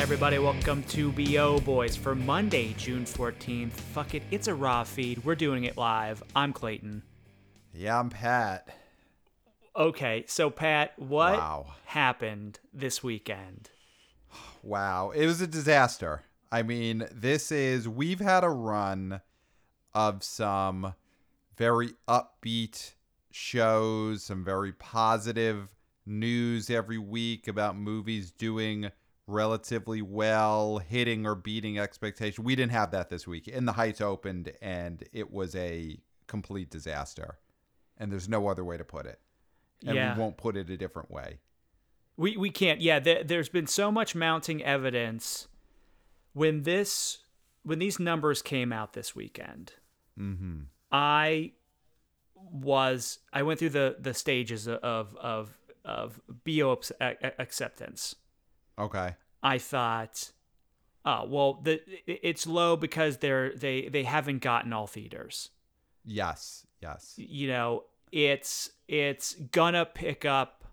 everybody? Welcome to BO Boys for Monday, June 14th. Fuck it, it's a raw feed. We're doing it live. I'm Clayton. Yeah, I'm Pat. Okay, so Pat, what Wow. happened this weekend? Wow, it was a disaster. I mean, this is we've had a run of some very upbeat shows, some very positive news every week about movies doing relatively well, hitting or beating expectation. We didn't have that this week. In the Heights opened and it was a complete disaster. And there's no other way to put it. And Yeah. we won't put it a different way. We we can't. Yeah, there, there's been so much mounting evidence when this when these numbers came out this weekend. Mhm. I was I went through the the stages of of of BO abs- a- a- acceptance. Okay. I thought, oh well, the it's low because they're they they haven't gotten all theaters. Yes, yes. You know, it's it's gonna pick up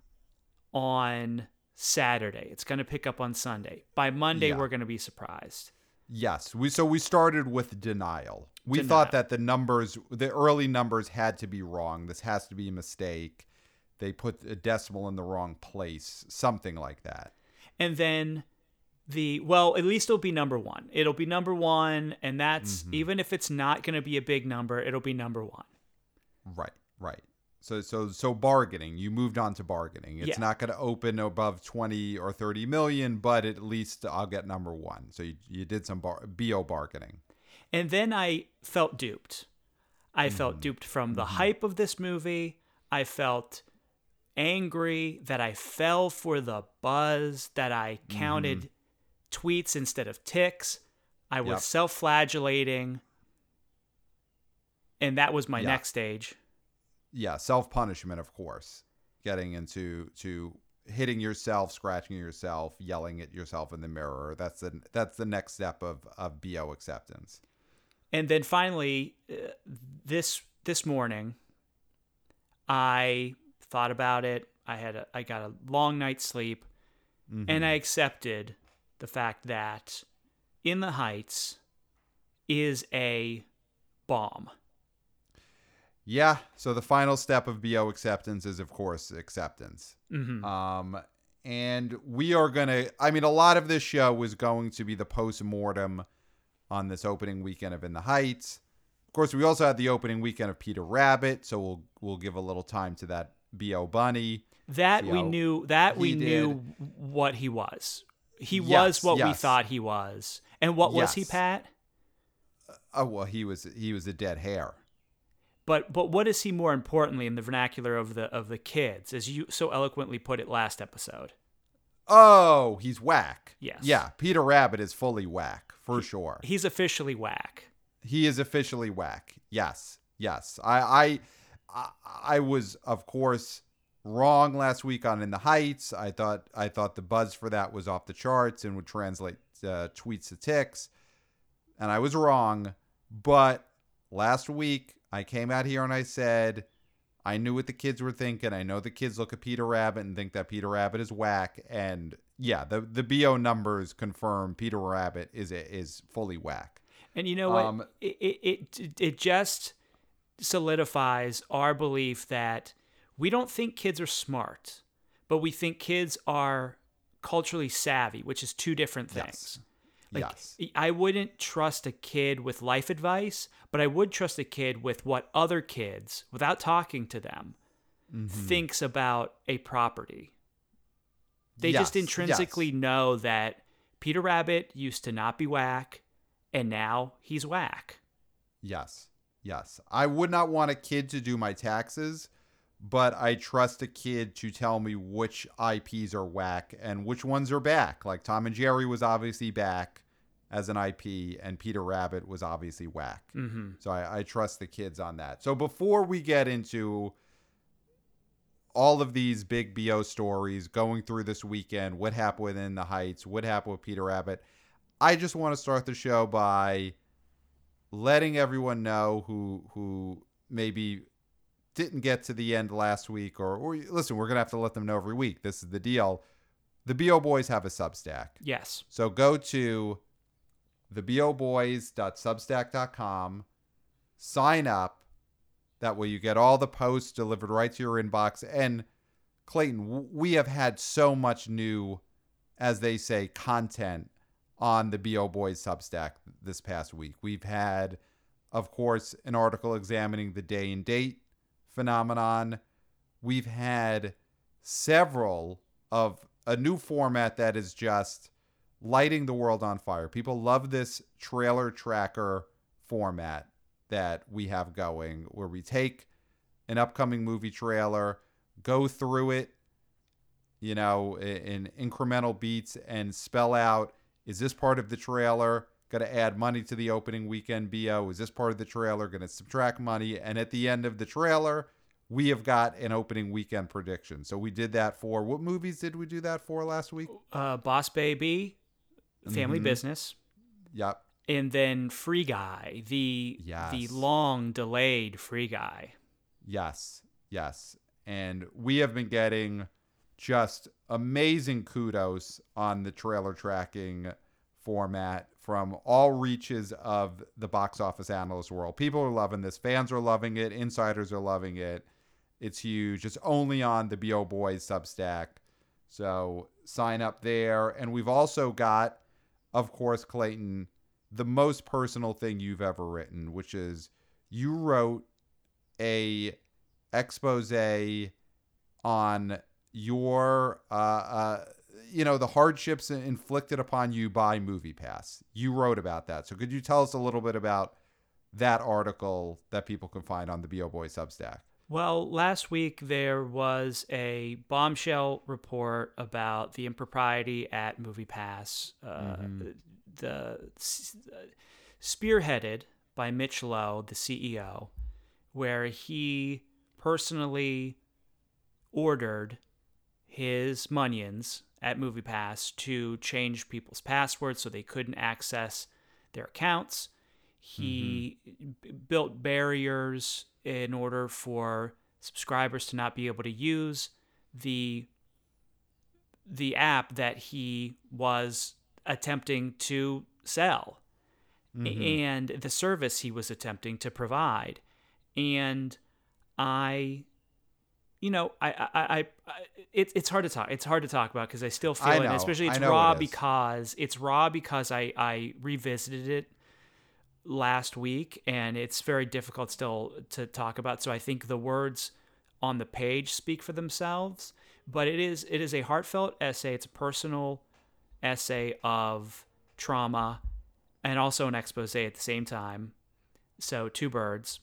on Saturday. It's gonna pick up on Sunday. By Monday, Yeah. we're gonna be surprised. Yes. We so we started with denial. We Denial. thought that the numbers the early numbers had to be wrong. This has to be a mistake. They put a decimal in the wrong place, something like that. And then the well at least it'll be number one it'll be number one and that's Mm-hmm. even if it's not going to be a big number it'll be number one Right, right. So so so bargaining. You moved on to bargaining. It's Yeah. not going to open above 20 or 30 million, but at least I'll get number 1. So you, you did some bar, BO bargaining. and then i felt duped i Mm-hmm. felt duped from the hype of this movie i felt angry that i fell for the buzz that i counted tweets instead of ticks i was Mm-hmm. Yep. self-flagellating and that was my Yeah. next stage yeah, self punishment, of course. Getting into to hitting yourself, scratching yourself, yelling at yourself in the mirror. That's the that's the next step of of bo acceptance. and then finally uh, this this morning i thought about it i had a, i got a long night's sleep and i accepted the fact that in the heights is a bomb Yeah. So the final step of bo acceptance is, of course, acceptance. hmm Um, and we are gonna. I mean, a lot of this show was going to be the post mortem on this opening weekend of In the Heights. Of course, we also had the opening weekend of Peter Rabbit, so we'll we'll give a little time to that bo bunny. that we knew that we he knew what he was he was Yes, what we thought he was and what was he pat uh, Oh well, he was he was a dead hare. But but what is he more importantly in the vernacular of the of the kids, as you so eloquently put it last episode? Oh, he's whack. Yes. Yeah, Peter Rabbit is fully whack for sure. He's officially whack. He is officially whack. Yes, yes. I, I, I, I was of course wrong last week on In the Heights. I thought I thought the buzz for that was off the charts and would translate uh, tweets to ticks, and I was wrong. But last week I came out here and I said. I knew what the kids were thinking. I know the kids look at Peter Rabbit and think that Peter Rabbit is whack. And yeah, the the BO numbers confirm Peter Rabbit is is fully whack. And you know what? Um, it, it it it just solidifies our belief that we don't think kids are smart, but we think kids are culturally savvy, which is two different things. Yes. Like, yes. I wouldn't trust a kid with life advice, but I would trust a kid with what other kids, without talking to them, Mm-hmm. thinks about a property. They just intrinsically yes. know that Peter Rabbit used to not be whack, and now he's whack. Yes. Yes. I would not want a kid to do my taxes, but I trust a kid to tell me which IPs are whack and which ones are back. Like Tom and Jerry was obviously back as an IP, and Peter Rabbit was obviously whack. hmm So I, I trust the kids on that. So before we get into all of these big BO stories going through this weekend, what happened within the Heights, what happened with Peter Rabbit, I just want to start the show by letting everyone know who who maybe didn't get to the end last week or or listen, we're gonna have to let them know every week. This is the deal. the BO Boys have a Substack. Yes. So go to theboboys.substack.com, sign up. That way you get all the posts delivered right to your inbox. And Clayton, we have had so much new, as they say, content on the BO Boys Substack this past week. We've had, of course, an article examining the day and date phenomenon. We've had several of a new format that is just lighting the world on fire. People love this trailer tracker format that we have going where we take an upcoming movie trailer, go through it, you know, in incremental beats and spell out is this part of the trailer going to add money to the opening weekend BO? Is this part of the trailer going to subtract money? And at the end of the trailer, we have got an opening weekend prediction. So we did that for what movies did we do that for last week? Uh, Boss Baby, Family Mhm. Business, Yep. and then Free Guy, the the long delayed Free Guy. Yes. Yes. And we have been getting just amazing kudos on the trailer tracking format from all reaches of the box office analyst world. People are loving this. Fans are loving it. Insiders are loving it. It's huge. It's only on the BO Boys Substack. So sign up there. And we've also got, of course, Clayton, the most personal thing you've ever written, which is you wrote a expose on your uh, uh, you know the hardships inflicted upon you by movie pass. You wrote about that. So could you tell us a little bit about that article that people can find on the bo boy substack? Well, last week there was a bombshell report about the impropriety at MoviePass, uh, the uh, spearheaded by Mitch Lowe, the CEO, where he personally ordered his munions at MoviePass to change people's passwords so they couldn't access their accounts. He b- built barriers in order for subscribers to not be able to use the the app that he was attempting to sell. Mm-hmm. And the service he was attempting to provide. And i you know i i, I, I it, it's hard to talk it's hard to talk about because i still feel I it know. especially I it's raw it because it's raw because i i revisited it last week and it's very difficult still to talk about so i think the words on the page speak for themselves but it is it is a heartfelt essay. It's a personal essay of trauma and also an expose at the same time. So two birds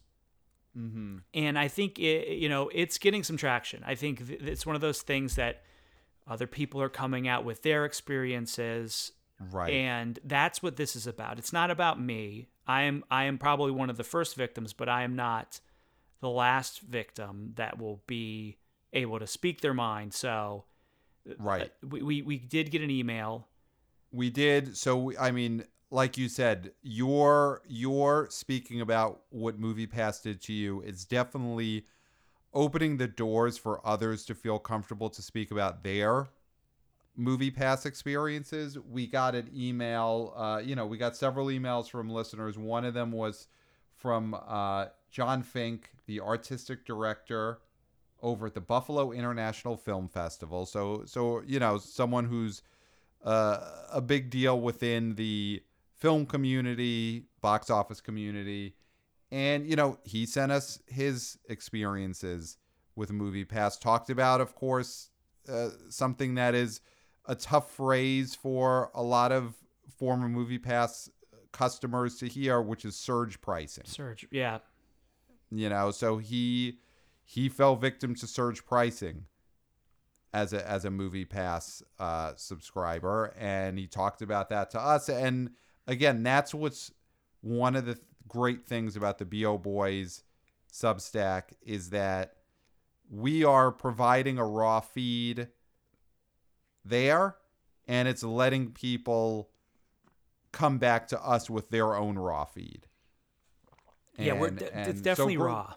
mm-hmm. and I think it, you know it's getting some traction. I think th- it's one of those things that other people are coming out with their experiences, right and that's what this is about. It's not about me. I am I am probably one of the first victims, but I am not the last victim that will be able to speak their mind. So right we we, we did get an email. We did. So we- I mean, like you said, your your speaking about what Movie Pass did to you is definitely opening the doors for others to feel comfortable to speak about their movie pass experiences. We got an email uh, you know we got several emails from listeners. One of them was from uh, john fink the artistic director over at the buffalo international film festival. So so you know someone who's uh, a big deal within the film community, box office community. And, you know, he sent us his experiences with Movie Pass. Talked about, of course, uh, something that is a tough phrase for a lot of former Movie Pass customers to hear, which is surge pricing Surge, yeah, you know so he he fell victim to surge pricing as a as a movie pass uh subscriber and he talked about that to us and again that's what's one of the great things about the bo boys substack is that we are providing a raw feed there and it's letting people come back to us with their own raw feed yeah, we're, And- d- and it's so definitely gr- raw.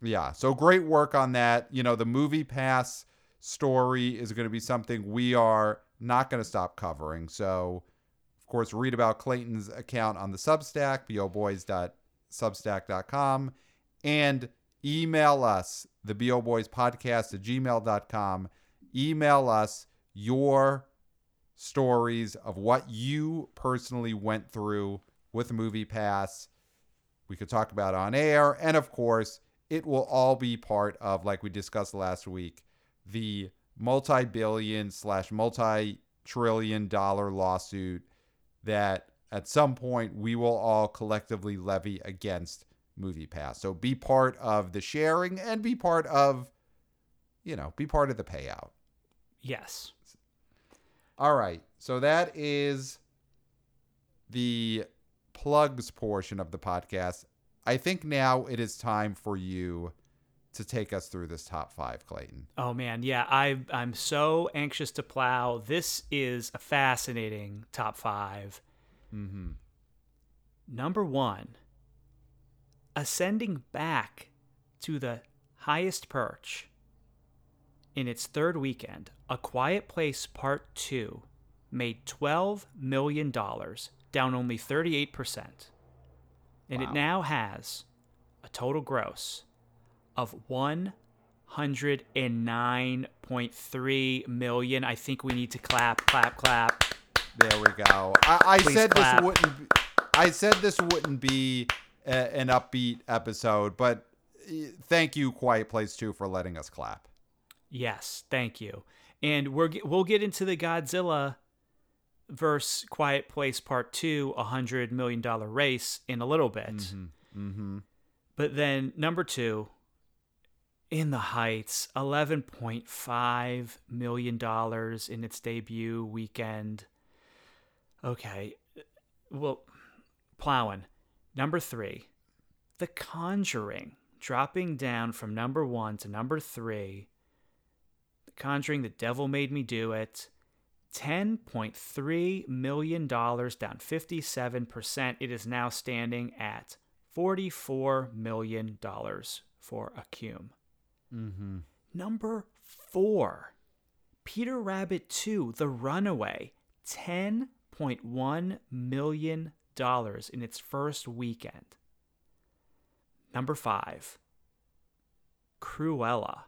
yeah. So great work on that. You know, the movie pass story is going to be something we are not going to stop covering. So, of course, read about Clayton's account on the Substack, boboys.substack.com, and email us, the boboys podcast at gmail.com. Email us your stories of what you personally went through with Movie Pass. We could talk about on air. And of course, it will all be part of, like we discussed last week, the multi billion slash multi trillion dollar lawsuit that at some point we will all collectively levy against Movie Pass. So be part of the sharing and be part of, you know, be part of the payout. Yes. All right. So that is the plugs portion of the podcast. I think now it is time for you to take us through this top five, Clayton. Oh man, yeah, I I'm so anxious to plow. This is a fascinating top 5 Mm-hmm. Number one, ascending back to the highest perch in its third weekend, A Quiet Place Part 2 made $12 million, down only 38%. And Wow. it now has a total gross of 109.3 million. I think we need to clap, clap, clap. There we go. I, I said clap. this wouldn't. Be, I said this wouldn't be a, an upbeat episode, but eh, thank you, Quiet Place Two, for letting us clap. Yes, thank you. And we're we'll get into the Godzilla versus Quiet Place Part 2, a 100 million dollar race in a little bit. Mm-hmm. But then number 2 in the Heights, 11.5 million dollars in its debut weekend. Okay. Well, plowing. Number 3, The Conjuring, dropping down from number 1 to number 3. The Conjuring, The Devil Made Me Do It. $10.3 million, down 57%. It is now standing at $44 million for a cume. Mm-hmm. Number four, Peter Rabbit 2, The Runaway, $10.1 million in its first weekend. Number five, Cruella,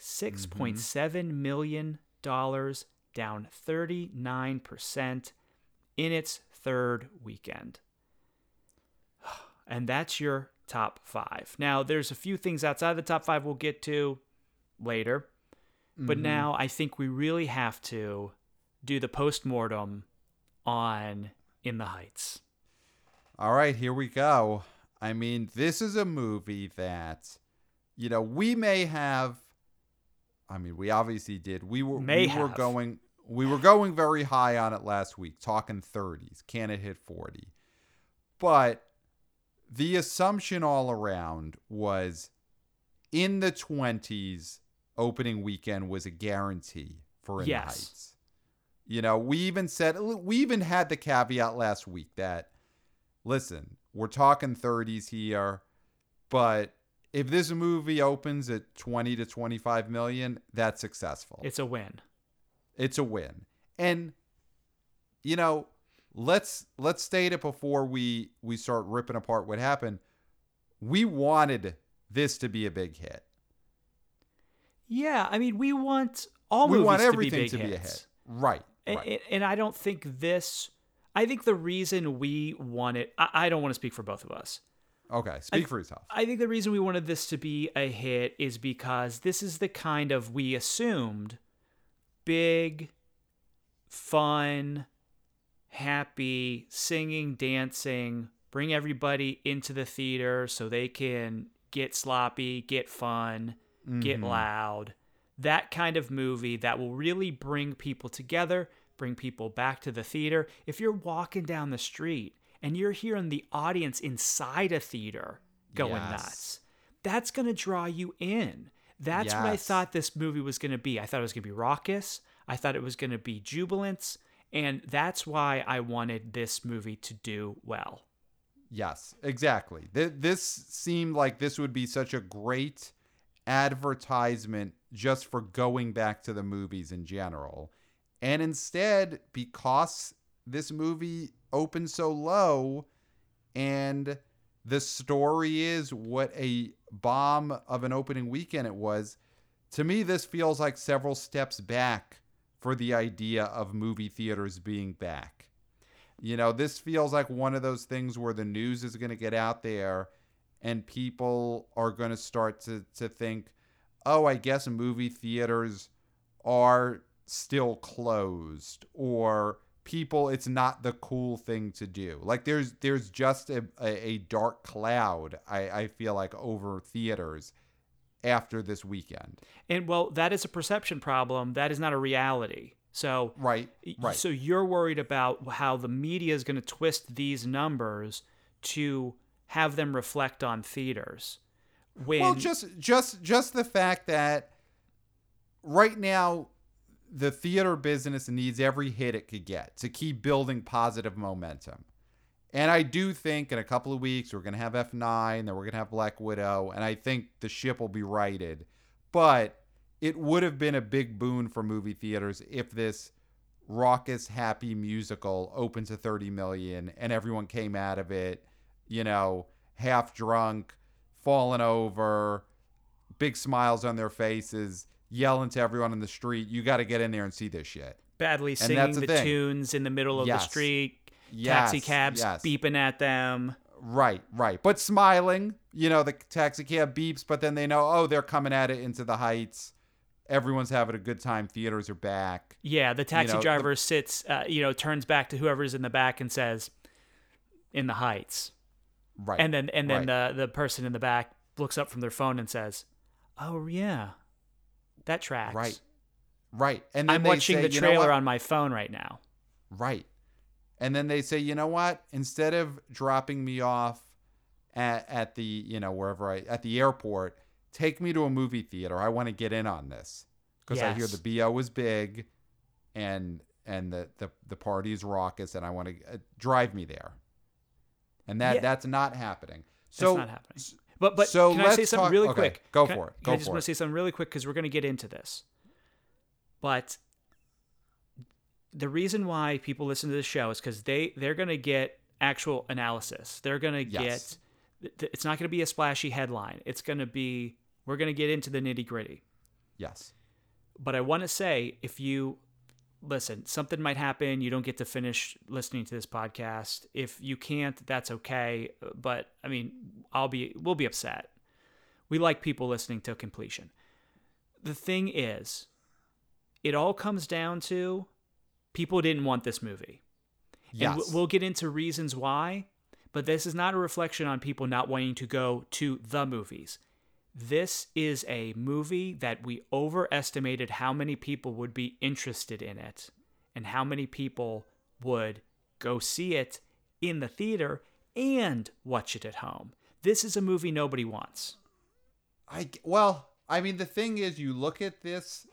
$6.7 million, down 39% in its third weekend. And that's your top five. Now, there's a few things outside the top five we'll get to later. But Mhm. now I think we really have to do the post mortem on In the Heights. All right, here we go. I mean, this is a movie that, you know, we may have. I mean, we obviously did. We were May we were going we were going very high on it last week, talking 30s. Can it hit 40? But the assumption all around was in the 20s opening weekend was a guarantee for In Yes. the Heights. You know, we even said we even had the caveat last week that listen, we're talking 30s here, but if this movie opens at 20 to 25 million, that's successful. It's a win. It's a win. And you know, let's let's state it before we we start ripping apart what happened. We wanted this to be a big hit. Yeah, I mean, we want all we movies want to be everything big to be, a hit. Right. And, right. and- I don't think this. I think the reason we wanted. I, I don't want to speak for both of us. okay, speak for yourself. I think the reason we wanted this to be a hit is because this is the kind of we assumed big, fun, happy, singing, dancing, bring everybody into the theater so they can get sloppy, get fun, get Mhm. loud. That kind of movie that will really bring people together, bring people back to the theater. If you're walking down the street and you're hearing the audience inside a theater going Yes. nuts, that's going to draw you in. That's what I thought this movie was going to be. I thought it was going to be raucous. I thought it was going to be jubilant. And that's why I wanted this movie to do well. Yes, exactly. Th- this seemed like this would be such a great advertisement just for going back to the movies in general. And instead, because this movie opened so low and the story is what a bomb of an opening weekend it was, to me, this feels like several steps back for the idea of movie theaters being back. You know, this feels like one of those things where the news is going to get out there and people are going to start to, to think, oh, I guess movie theaters are still closed or people it's not the cool thing to do like there's there's just a, a, dark cloud I, I feel like over theaters after this weekend And well, that is a perception problem. That is not a reality. So right right So you're worried about how the media is going to twist these numbers to have them reflect on theaters. When well just just just the fact that right now the theater business needs every hit it could get to keep building positive momentum and i do think in a couple of weeks we're going to have f9 then we're going to have black widow and i think the ship will be righted. But it would have been a big boon for movie theaters if this raucous happy musical opened to 30 million and everyone came out of it you know half drunk falling over big smiles on their faces yelling to everyone in the street you got to get in there and see this shit. Badly singing the the tunes in the middle of Yes. the street, yes, taxi cabs yes. beeping at them. Right, right. But smiling, you know, the taxi cab beeps, but then they know, oh, they're coming at it into the heights. Everyone's having a good time. Theaters are back. Yeah, the taxi know, the- driver sits, uh, you know, turns back to whoever's in the back and says, "In the heights," Right. and then and then right. the the person in the back looks up from their phone and says, "Oh yeah, that tracks." Right. Right. And then I'm they watching say, the "You know trailer on my phone right now. Right. And then they say, you know what? Instead of dropping me off at, at the, you know, wherever I, at the airport, take me to a movie theater. I want to get in on this. Because I hear the BO is big and, and the, the, the party is raucous and I want to uh, drive me there. And that, Yeah. that's not happening. So, That's not happening. But but so can I say something talk- really okay, quick? go Can I- for it. Go I just want to say something really quick because we're going to get into this. But the reason why people listen to this show is because they they're going to get actual analysis. They're going to Yes. get. It's not going to be a splashy headline. It's going to be we're going to get into the nitty gritty. yes. But I want to say if you listen, something might happen. You don't get to finish listening to this podcast. If you can't, that's okay. But I mean, I'll be we'll be upset. We like people listening to completion. The thing is, it all comes down to people didn't want this movie. And Yes. w- we'll get into reasons why, but this is not a reflection on people not wanting to go to the movies. This is a movie that we overestimated how many people would be interested in it and how many people would go see it in the theater and watch it at home. This is a movie nobody wants. I well, I mean, the thing is, you look at this,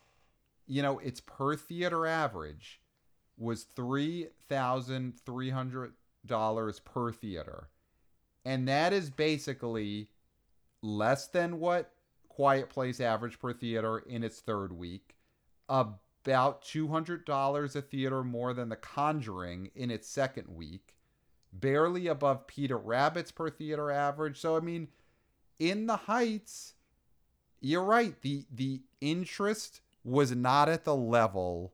you know, its per theater average was three thousand three hundred dollars per theater, and that is basically less than what Quiet Place average per theater in its third week, about two hundred dollars a theater more than The Conjuring in its second week, barely above Peter Rabbit's per theater average. So I mean, in the Heights you're right. The the interest was not at the level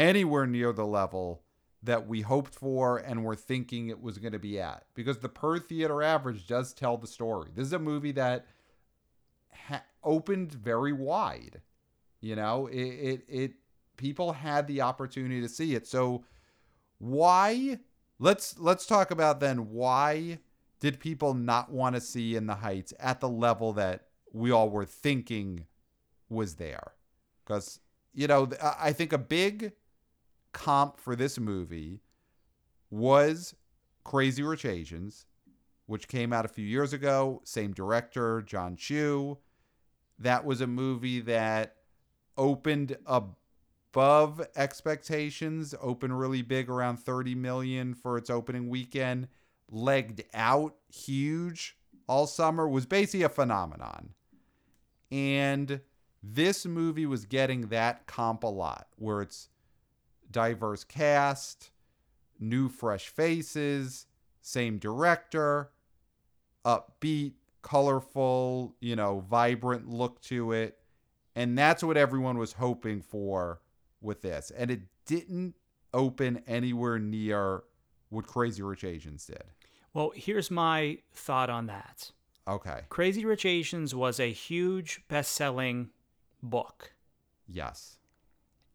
anywhere near the level that we hoped for and were thinking it was going to be at because the per theater average does tell the story. This is a movie that ha- opened very wide. You know, it, it it people had the opportunity to see it. So why let's let's talk about then why did people not want to see in the heights at the level that we all were thinking was there because you know I think a big comp for this movie was Crazy Rich Asians, which came out a few years ago. Same director, Jon Chu. That was a movie that opened above expectations, opened really big around 30 million for its opening weekend, legged out huge all summer, was basically a phenomenon. And this movie was getting that comp a lot, where it's diverse cast, new fresh faces, same director, upbeat, colorful, you know, vibrant look to it. And that's what everyone was hoping for with this. And it didn't open anywhere near what Crazy Rich Asians did. Well, here's my thought on that. Okay. Crazy Rich Asians was a huge best selling book. Yes.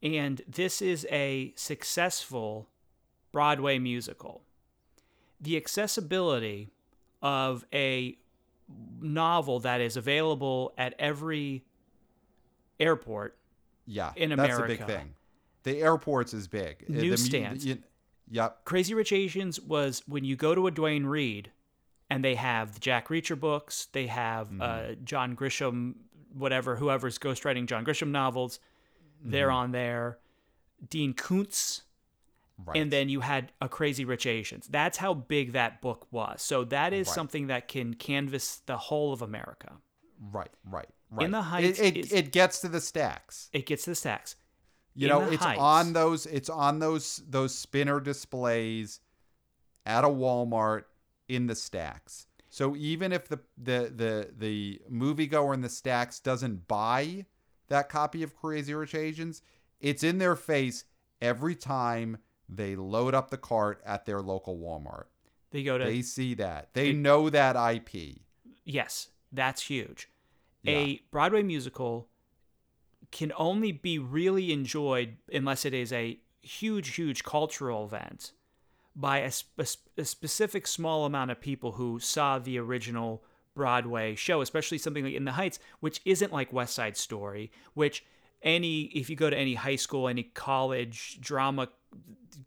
And this is a successful Broadway musical. The accessibility of a novel that is available at every airport Yeah. In America. that's a big thing. The airports is big. Uh, the you- Yep. Crazy Rich Asians was when you go to a Duane Reade and they have the Jack Reacher books, they have Mm-hmm. uh, John Grisham, whatever, whoever's ghostwriting John Grisham novels, they're Mm-hmm. on there. Dean Koontz, Right. and then you had a Crazy Rich Asians. That's how big that book was. So that is Right. something that can canvas the whole of America. right. Right. Right. In the It- Heights it, is- it gets to the stacks. It gets to the stacks. You In know, it's Heights- on those it's on those those spinner displays at a Walmart in the stacks. So even if the the the the moviegoer in the stacks doesn't buy that copy of Crazy Rich Asians, it's in their face every time they load up the cart at their local Walmart. They go to They see that. They know that IP. Yes, that's huge. Yeah. A Broadway musical can only be really enjoyed unless it is a huge, huge cultural event by a sp- a specific small amount of people who saw the original Broadway show, especially something like In the Heights, which isn't like West Side Story, which any if you go to any high school, any college drama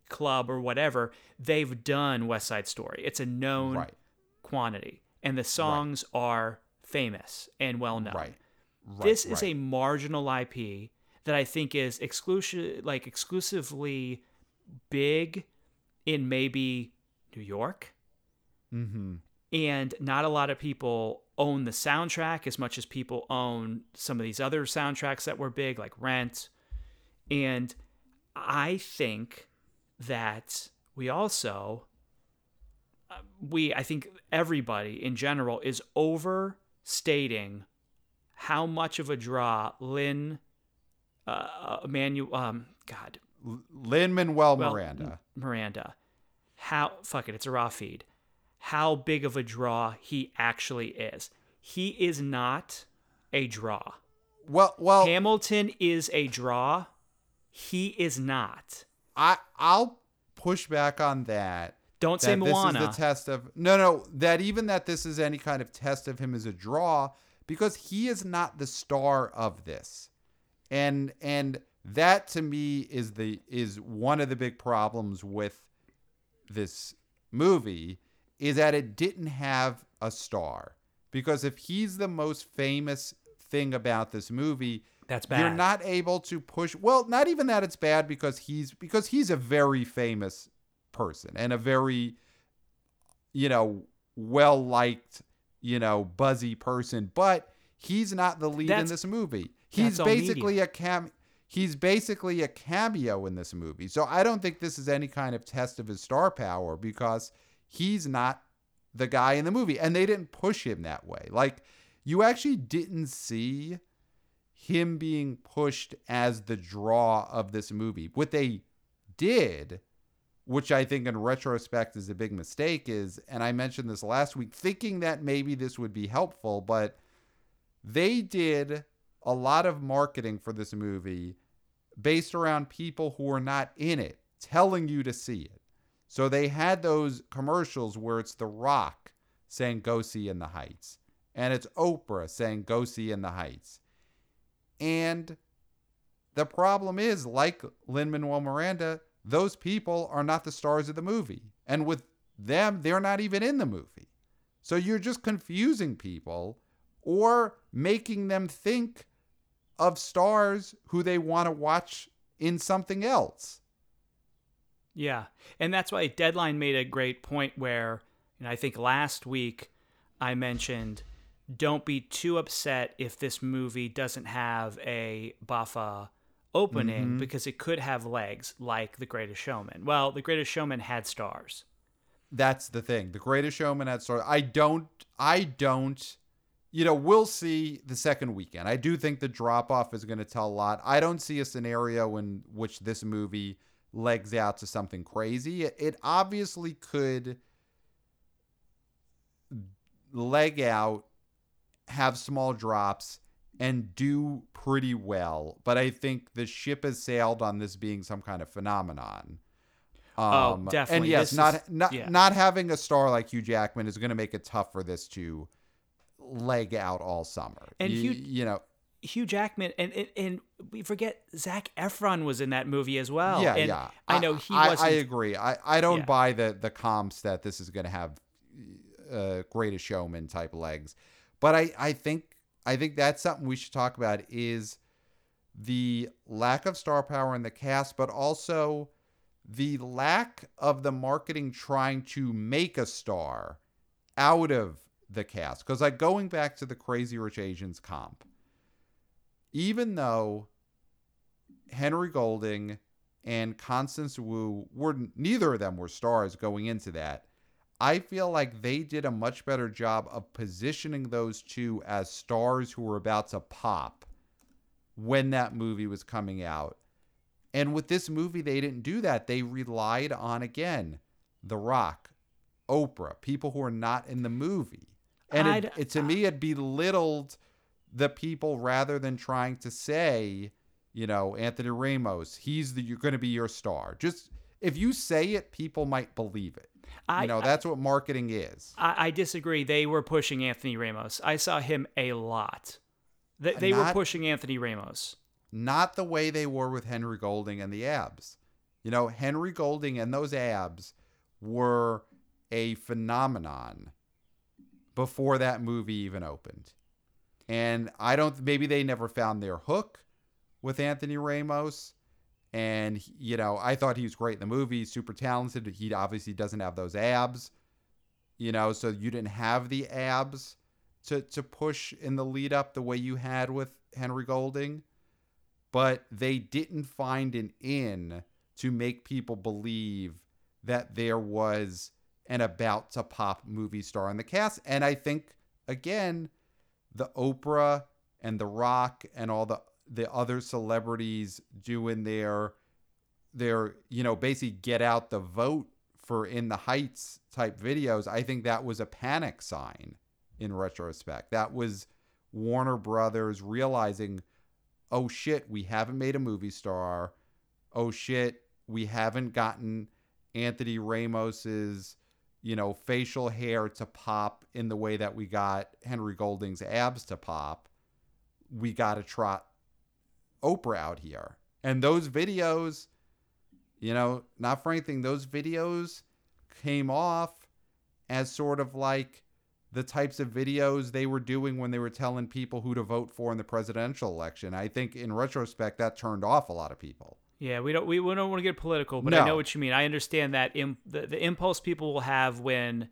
club or whatever, they've done West Side Story. It's a known Right. quantity, and the songs are famous and well known. Right. Right. this is right. a marginal IP that I think is exclusive, like exclusively big in maybe New York, mm-hmm. And not a lot of people own the soundtrack as much as people own some of these other soundtracks that were big, like Rent. And I think that we also, uh, we, I think everybody in general is overstating how much of a draw Lin, uh, Manuel, um, God, Lin Manuel well, Miranda. Miranda. How fuck it, it's a raw feed. How big of a draw he actually is. He is not a draw. Well, well, Hamilton is a draw. He is not. I I'll push back on that. Don't say that this is the test of no, no. That even that this is any kind of test of him as a draw because he is not the star of this, and and that to me is the is one of the big problems with this movie is that it didn't have a star. Because if he's the most famous thing about this movie That's bad. you're not able to push well not even that it's bad because he's because he's a very famous person and a very you know well liked you know buzzy person but he's not the lead in this movie. he's basically a cam he's basically a cameo in this movie. So i don't think this is any kind of test of his star power because he's not the guy in the movie and they didn't push him that way like you actually didn't see him being pushed as the draw of this movie. What they did, which I think in retrospect is a big mistake, is, and I mentioned this last week, thinking that maybe this would be helpful, but they did a lot of marketing for this movie based around people who are not in it, telling you to see it. So they had those commercials where it's The Rock saying, go see In the Heights, and it's Oprah saying, go see In the Heights. And the problem is, like Lin Manuel Miranda, those people are not the stars of the movie. And with them, they're not even in the movie. So you're just confusing people or making them think of stars who they want to watch in something else. Yeah. And that's why Deadline made a great point where, and I think last week I mentioned don't be too upset if this movie doesn't have a boffo opening Mm-hmm. because it could have legs like The Greatest Showman. Well, The Greatest Showman had stars. That's the thing. The Greatest Showman had stars. I don't. I don't. You know, we'll see the second weekend. I do think the drop off is going to tell a lot. I don't see a scenario in which this movie legs out to something crazy. It, obviously could leg out, have small drops, and do pretty well. But I think the ship has sailed on this being some kind of phenomenon. Oh, um, definitely. And yes, This not is- not yeah. not having a star like Hugh Jackman is going to make it tough for this to leg out all summer. And you, Hugh- you know, Hugh Jackman and, and and we forget Zac Efron was in that movie as well. yeah, and yeah. I know he I. I agree. I I don't Yeah. buy the the comps that this is going to have uh, greatest showman type legs, but I I think I think that's something we should talk about is the lack of star power in the cast, but also the lack of the marketing trying to make a star out of the cast. Because like going back to the Crazy Rich Asians comp, even though Henry Golding and Constance Wu were neither of them were stars going into that. I feel like they did a much better job of positioning those two as stars who were about to pop when that movie was coming out. And with this movie, they didn't do that. They relied on, again, The Rock, Oprah, people who are not in the movie. And it, it, to me, it belittled the people rather than trying to say, you know, Anthony Ramos, he's the, you're going to be your star. Just if you say it, people might believe it. I, you know, that's what marketing is. I, I disagree. They were pushing Anthony Ramos. I saw him a lot. They, they were pushing Anthony Ramos. not the way they were with Henry Golding and the abs. You know, Henry Golding and those abs were a phenomenon before that movie even opened. And I don't maybe they never found their hook with Anthony Ramos. And you know, I thought he was great in the movie, super talented. He obviously doesn't have those abs. You know, so you didn't have the abs to to push in the lead up the way you had with Henry Golding but they didn't find an in to make people believe that there was an about to pop movie star in the cast. And I think again, the Oprah and the Rock and all the the other celebrities doing their their you know basically get out the vote for in the heights type videos i think that was a panic sign in retrospect that was warner brothers realizing oh shit, we haven't made a movie star. Oh shit, we haven't gotten Anthony Ramos's, you know, facial hair to pop in the way that we got Henry Golding's abs to pop. We got to trot Oprah out here. And those videos, you know, not for anything, those videos came off as sort of like the types of videos they were doing when they were telling people who to vote for in the presidential election. I think in retrospect that turned off a lot of people. Yeah, we don't we, we don't want to get political, but I know what you mean. I understand that Im- the, the impulse people will have when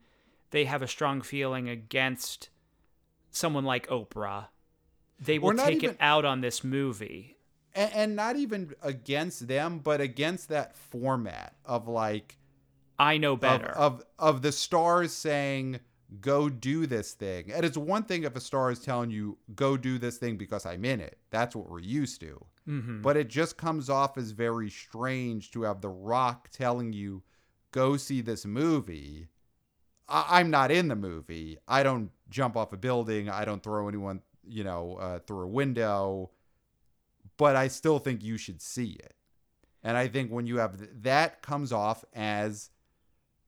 they have a strong feeling against someone like Oprah. They will take even- it out on this movie. And, and not even against them, but against that format of like I know of, better. of of the stars saying go do this thing. And it's one thing if a star is telling you go do this thing because I'm in it. That's what we're used to. Mhm. But it just comes off as very strange to have The Rock telling you, go see this movie. I- I'm not in the movie. I don't jump off a building. I don't throw anyone, you know, uh, through a window. But I still think you should see it. And I think when you have th- that comes off as,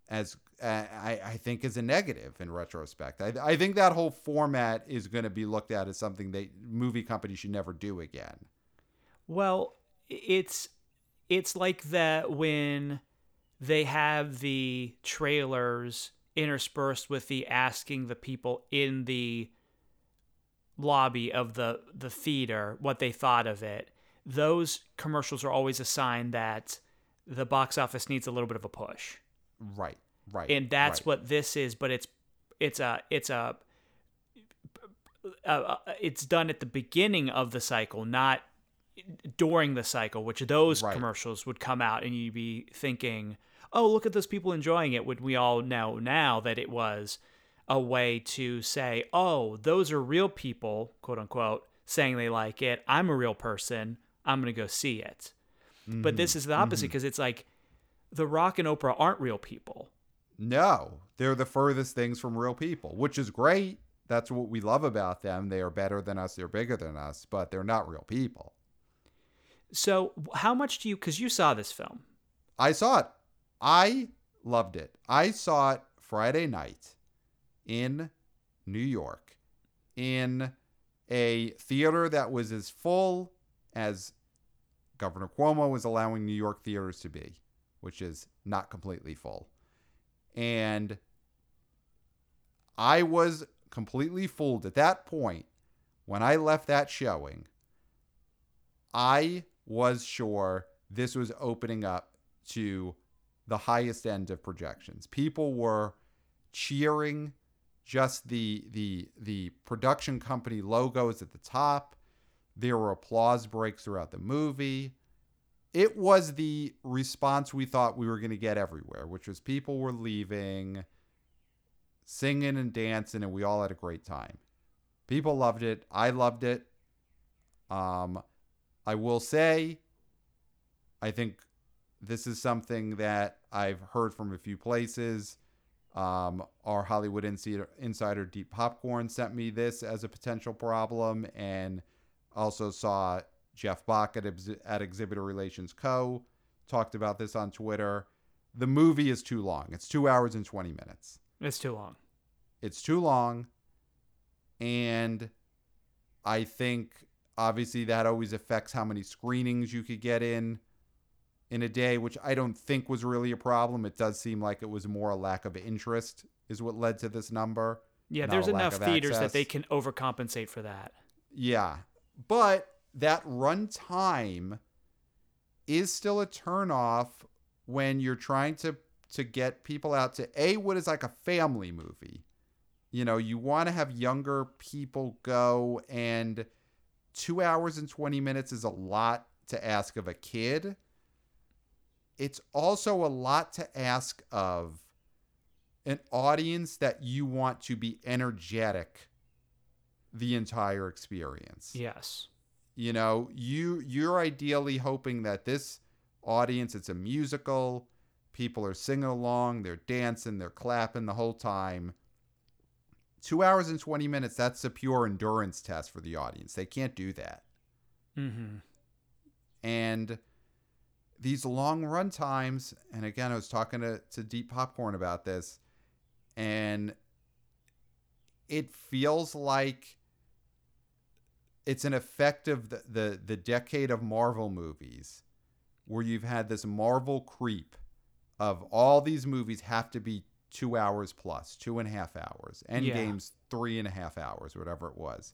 as uh, I, I think is a negative in retrospect. I, I think that whole format is going to be looked at as something that movie companies should never do again. Well, it's it's like that when they have the trailers interspersed with the asking the people in the lobby of the the theater what they thought of it. Those commercials are always a sign that the box office needs a little bit of a push. Right, right. And that's right. what this is, but it's it's a it's a uh, it's done at the beginning of the cycle, not during the cycle, which those Right. commercials would come out and you'd be thinking, oh, look at those people enjoying it. When we all know now that it was a way to say, oh, those are real people, quote unquote, saying they like it. I'm a real person. I'm going to go see it. But this mm-hmm. is the opposite mm-hmm. because it's like The Rock and Oprah aren't real people. No, they're the furthest things from real people, which is great. That's what we love about them. They are better than us, they're bigger than us, but they're not real people. So, how much do you, because you saw this film, I saw it. I loved it. I saw it Friday night in New York in a theater that was as full as Governor Cuomo was allowing New York theaters to be, which is not completely full. And I was completely fooled at that point when I left that showing. I was sure this was opening up to the highest end of projections. People were cheering just the the the production company logos at the top. There were applause breaks throughout the movie. It was the response we thought we were going to get everywhere, which was people were leaving, singing and dancing, and we all had a great time. People loved it. I loved it. Um, I will say, I think this is something that I've heard from a few places. Um, our Hollywood Insider, Insider Deep Popcorn sent me this as a potential problem, and also saw Jeff Bock at, at Exhibitor Relations Co. talked about this on Twitter. The movie is too long. It's two hours and 20 minutes. it's too long. It's too long. And I think obviously that always affects how many screenings you could get in in a day, which I don't think was really a problem. It does seem like it was more a lack of interest is what led to this number. Yeah, there's enough theaters that they can overcompensate for that. Yeah. But that runtime is still a turnoff when you're trying to to get people out to a what is like a family movie. You know, you want to have younger people go and 2 hours and 20 minutes is a lot to ask of a kid. It's also a lot to ask of an audience that you want to be energetic the entire experience. Yes. You know, you you're ideally hoping that this audience it's a musical, people are singing along, they're dancing, they're clapping the whole time. 2 hours and 20 minutes that's a pure endurance test for the audience. They can't do that. Mm-hmm. And these long run times, and again, I was talking to, to Deep Popcorn about this, and it feels like it's an effect of the, the, the decade of Marvel movies where you've had this Marvel creep of all these movies have to be two hours plus, two and a half hours. End games, three and a half hours, whatever it was.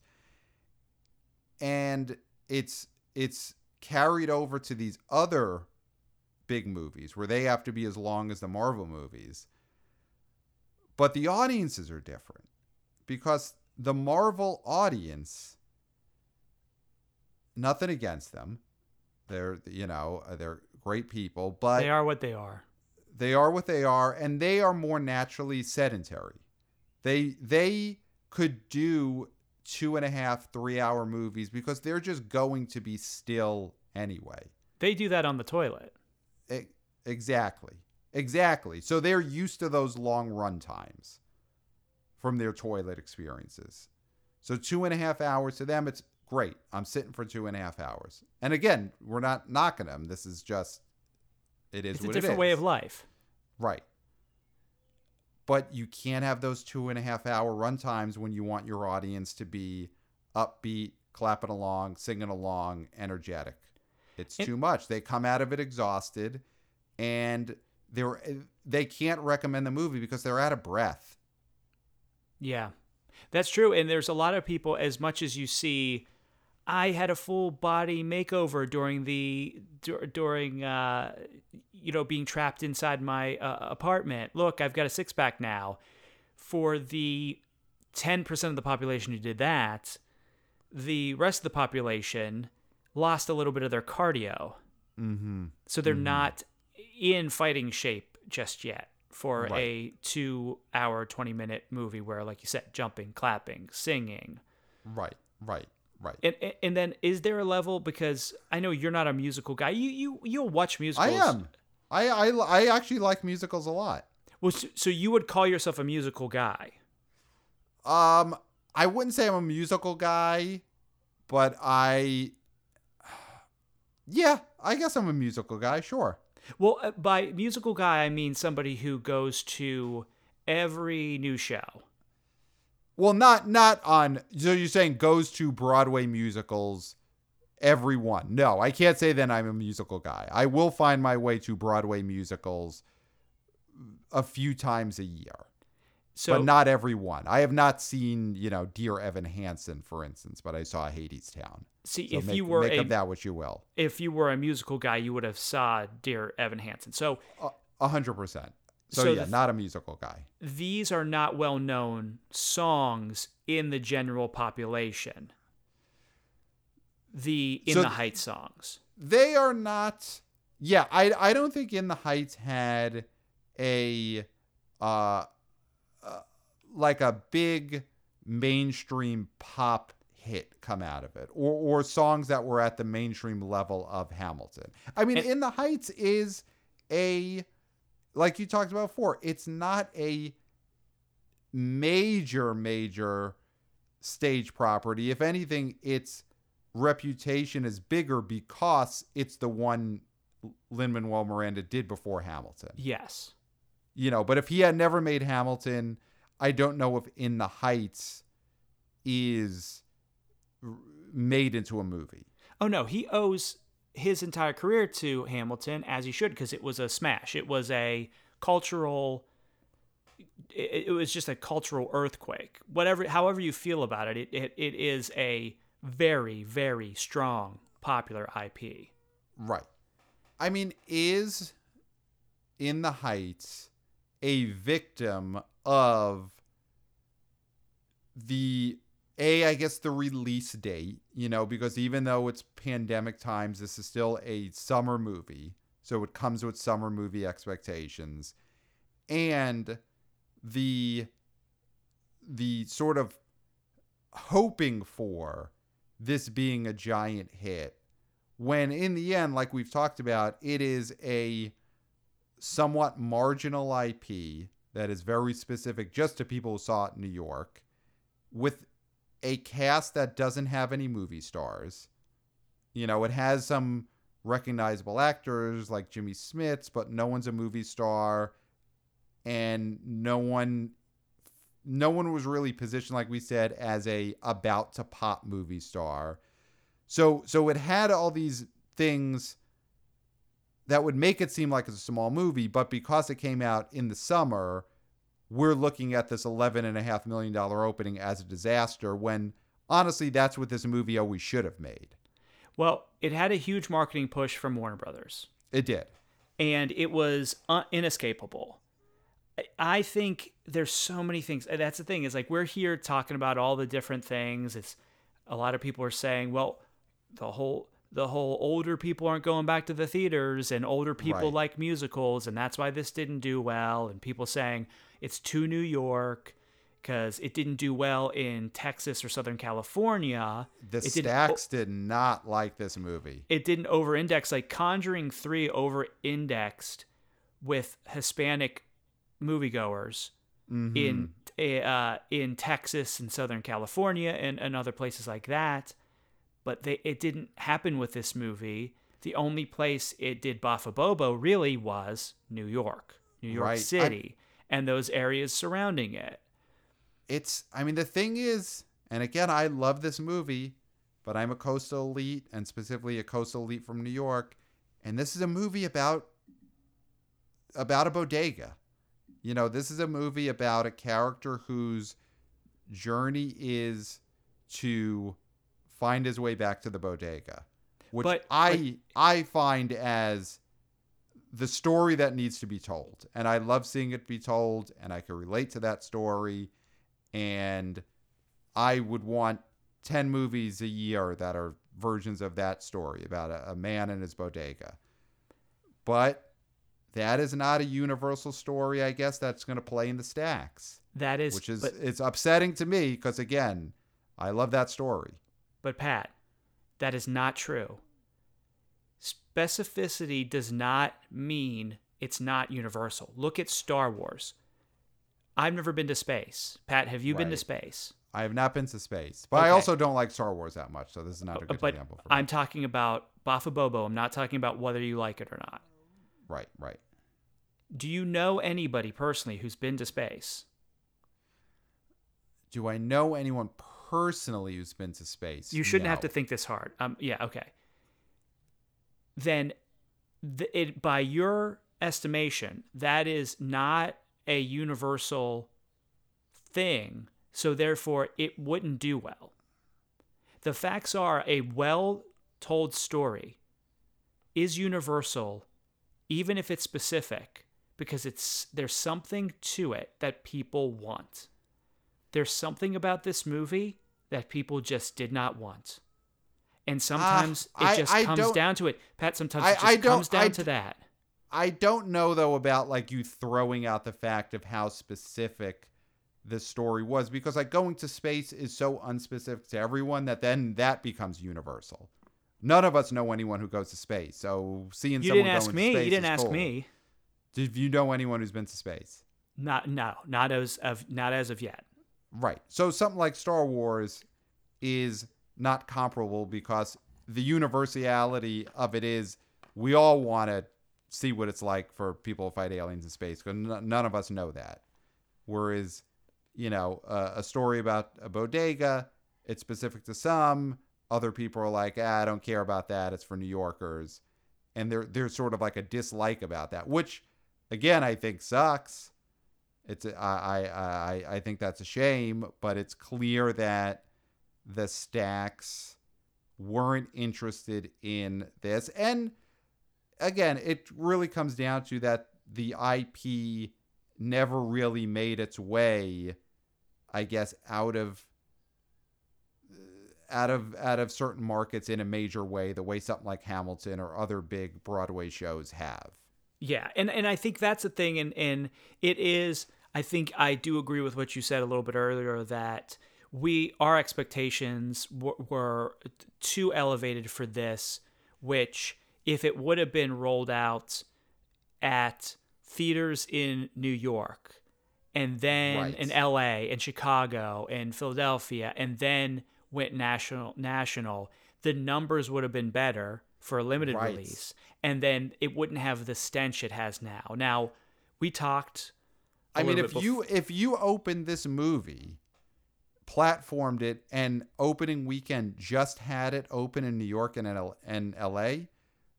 And it's it's carried over to these other big movies where they have to be as long as the Marvel movies. But the audiences are different because the Marvel audience, nothing against them. They're, you know, they're great people, but they are what they are. They are what they are and they are more naturally sedentary. They they could do two and a half three hour movies because they're just going to be still anyway. They do that on the toilet. Exactly. Exactly. So they're used to those long run times from their toilet experiences. So two and a half hours to them it's great. I'm sitting for two and a half hours. And again we're not knocking them. This is just it is It's a different it way of life. Right. But you can't have those two and a half hour run times when you want your audience to be upbeat, clapping along, singing along, energetic. It's And- too much. They come out of it exhausted and they're they can't recommend the movie because they're out of breath. Yeah, that's true. And there's a lot of people, as much as you see, I had a full body makeover during the dur- during uh, you know being trapped inside my uh, apartment. Look, I've got a six pack now. For the ten percent of the population who did that, the rest of the population lost a little bit of their cardio. Mm-hmm. So they're not in fighting shape just yet for Right. a two hour, 20 minute movie where, like you said, jumping, clapping, singing. Right, right, right. And, and- then is there a level because I know you're not a musical guy. You you you'll watch musicals. I am. I, I I actually like musicals a lot. Well, so, so you would call yourself a musical guy. Um, I wouldn't say I'm a musical guy, but I, yeah, I guess I'm a musical guy. Sure. Well, uh, by musical guy, I mean somebody who goes to every new show. Well, not not on. So you're saying goes to Broadway musicals, every one? No, I can't say then I'm a musical guy. I will find my way to Broadway musicals a few times a year, So but not every one. I have not seen, you know, Dear Evan Hansen, for instance, but I saw Hadestown. see So if make, you were make a of that what you will. if you were a musical guy, you would have saw Dear Evan Hansen. So A hundred percent. So, So yeah, the- not a musical guy. these are not well known songs in the general population. The In So the Heights songs. They are not. Yeah, I I don't think In the Heights had a uh, uh like a big mainstream pop hit come out of it or or songs that were at the mainstream level of Hamilton. I mean, And- In the Heights is a like you talked about before, it's not a major major stage property. If anything, its reputation is bigger because it's the one Lin Manuel Miranda did before Hamilton. Yes. You know, but if he had never made Hamilton, I don't know if In the Heights is made into a movie. Oh no, he owes his entire career to Hamilton as he should because it was a smash. It was a cultural it, it was just a cultural earthquake. Whatever however you feel about it, it, it, it is a very very strong popular IP. Right. I mean, is In the Heights a victim of the a I guess the release date, you know, because even though it's pandemic times, this is still a summer movie. So it comes with summer movie expectations. And the the sort of hoping for this being a giant hit when in the end like we've talked about it is a somewhat marginal IP that is very specific just to people who saw it in New York with a cast that doesn't have any movie stars. You know it has some recognizable actors like Jimmy Smits but no one's a movie star. And no one no one was really positioned like we said as a about to pop movie star. So so it had all these things that would make it seem like it's a small movie but because it came out in the summer we're looking at this 11 and a half million dollar opening as a disaster when honestly that's what this movie always should have made Well, it had a huge marketing push from Warner Brothers. it did and it was inescapable. I- I think there's so many things. That's the thing is like we're here talking about all the different things. It's a lot of people are saying, well, the whole the whole older people aren't going back to the theaters and older people Right. like musicals and that's why this didn't do well and people saying it's to New York because it didn't do well in Texas or Southern California. the it stacks did not like this movie. It didn't over index like conjuring 3 over indexed with hispanic moviegoers in uh, in texas and southern california and, and other places like that. But they it didn't happen with this movie. The only place it did boffo really was new york new york Right. I- city and those areas surrounding it. It's i mean the thing is and again i love this movie but i'm a coastal elite and specifically a coastal elite from new york and this is a movie about about a bodega. You know this is a movie about a character whose journey is to find his way back to the bodega which But- i i find as the story that needs to be told and i love seeing it be told and i can relate to that story and I would want 10 movies a year that are versions of that story about a, a man and his bodega. But that is not a universal story, I guess, that's going to play in the stacks. That is, which is but, it's upsetting to me because again, I love that story. but Pat, that is not true. Specificity does not mean it's not universal. Look at Star Wars. I've never been to space. Pat, have you been to space? I have not been to space, but I also don't like Star Wars that much, so this is not a good but example for me. I'm talking about Bafa Bobo. I'm not talking about whether you like it or not. right, right. Do you know anybody personally who's been to space? Do I know anyone personally who's been to space? You shouldn't have to think this hard. Um, yeah, okay. Then, th- it by your estimation, that is not a universal thing. So therefore, it wouldn't do well. The facts are a well-told story is universal, even if it's specific, because it's there's something to it that people want. There's something about this movie that people just did not want. And sometimes Ah, I- it just I comes down to it. Pat, sometimes I- it just I comes down I to that. I don't know though about like you throwing out the fact of how specific the story was because like going to space is so unspecific to everyone that then that becomes universal. None of us know anyone who goes to space, so seeing You someone didn't ask going me. to space You didn't ask cool. me. Did you know anyone who's been to space? Not no, not as of not as of yet. Right. So something like Star Wars is not comparable because the universality of it is we all want to see what it's like for people to fight aliens in space because n- none of us know that. Whereas, you know, uh, a story about a bodega, it's specific to some. Other people are like, ah, I don't care about that. It's for New Yorkers. And there, there's sort of like a dislike about that, which, again, I think sucks. It's I I I I think that's a shame, but it's clear that the stacks weren't interested in this. And again, it really comes down to that the IP never really made its way, I guess, out of uh, out of out of certain markets in a major way, the way something like Hamilton or other big Broadway shows have. Yeah, and and I think that's the thing, and and it is. I think I do agree with what you said a little bit earlier that we our expectations were, were too elevated for this, which if it would have been rolled out at theaters in New York and then Right. in LA and Chicago and Philadelphia and then went national national the numbers would have been better for a limited Right. release and then it wouldn't have the stench it has now. Now, we talked I I mean, if you if you opened this movie, platformed it, and opening weekend just had it open in New York and and L.A.,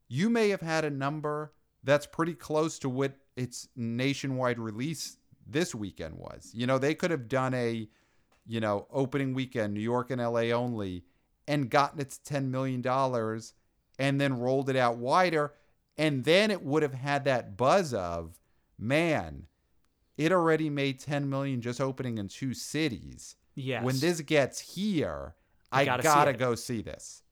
you may have had a number that's pretty close to what its nationwide release this weekend was. You know, they could have done a, you know, opening weekend New York and L.A. only, and gotten its ten million dollars, and then rolled it out wider, and then it would have had that buzz of, man it already made 10 million just opening in two cities. Yes. When this gets here, I gotta gotta, go see this.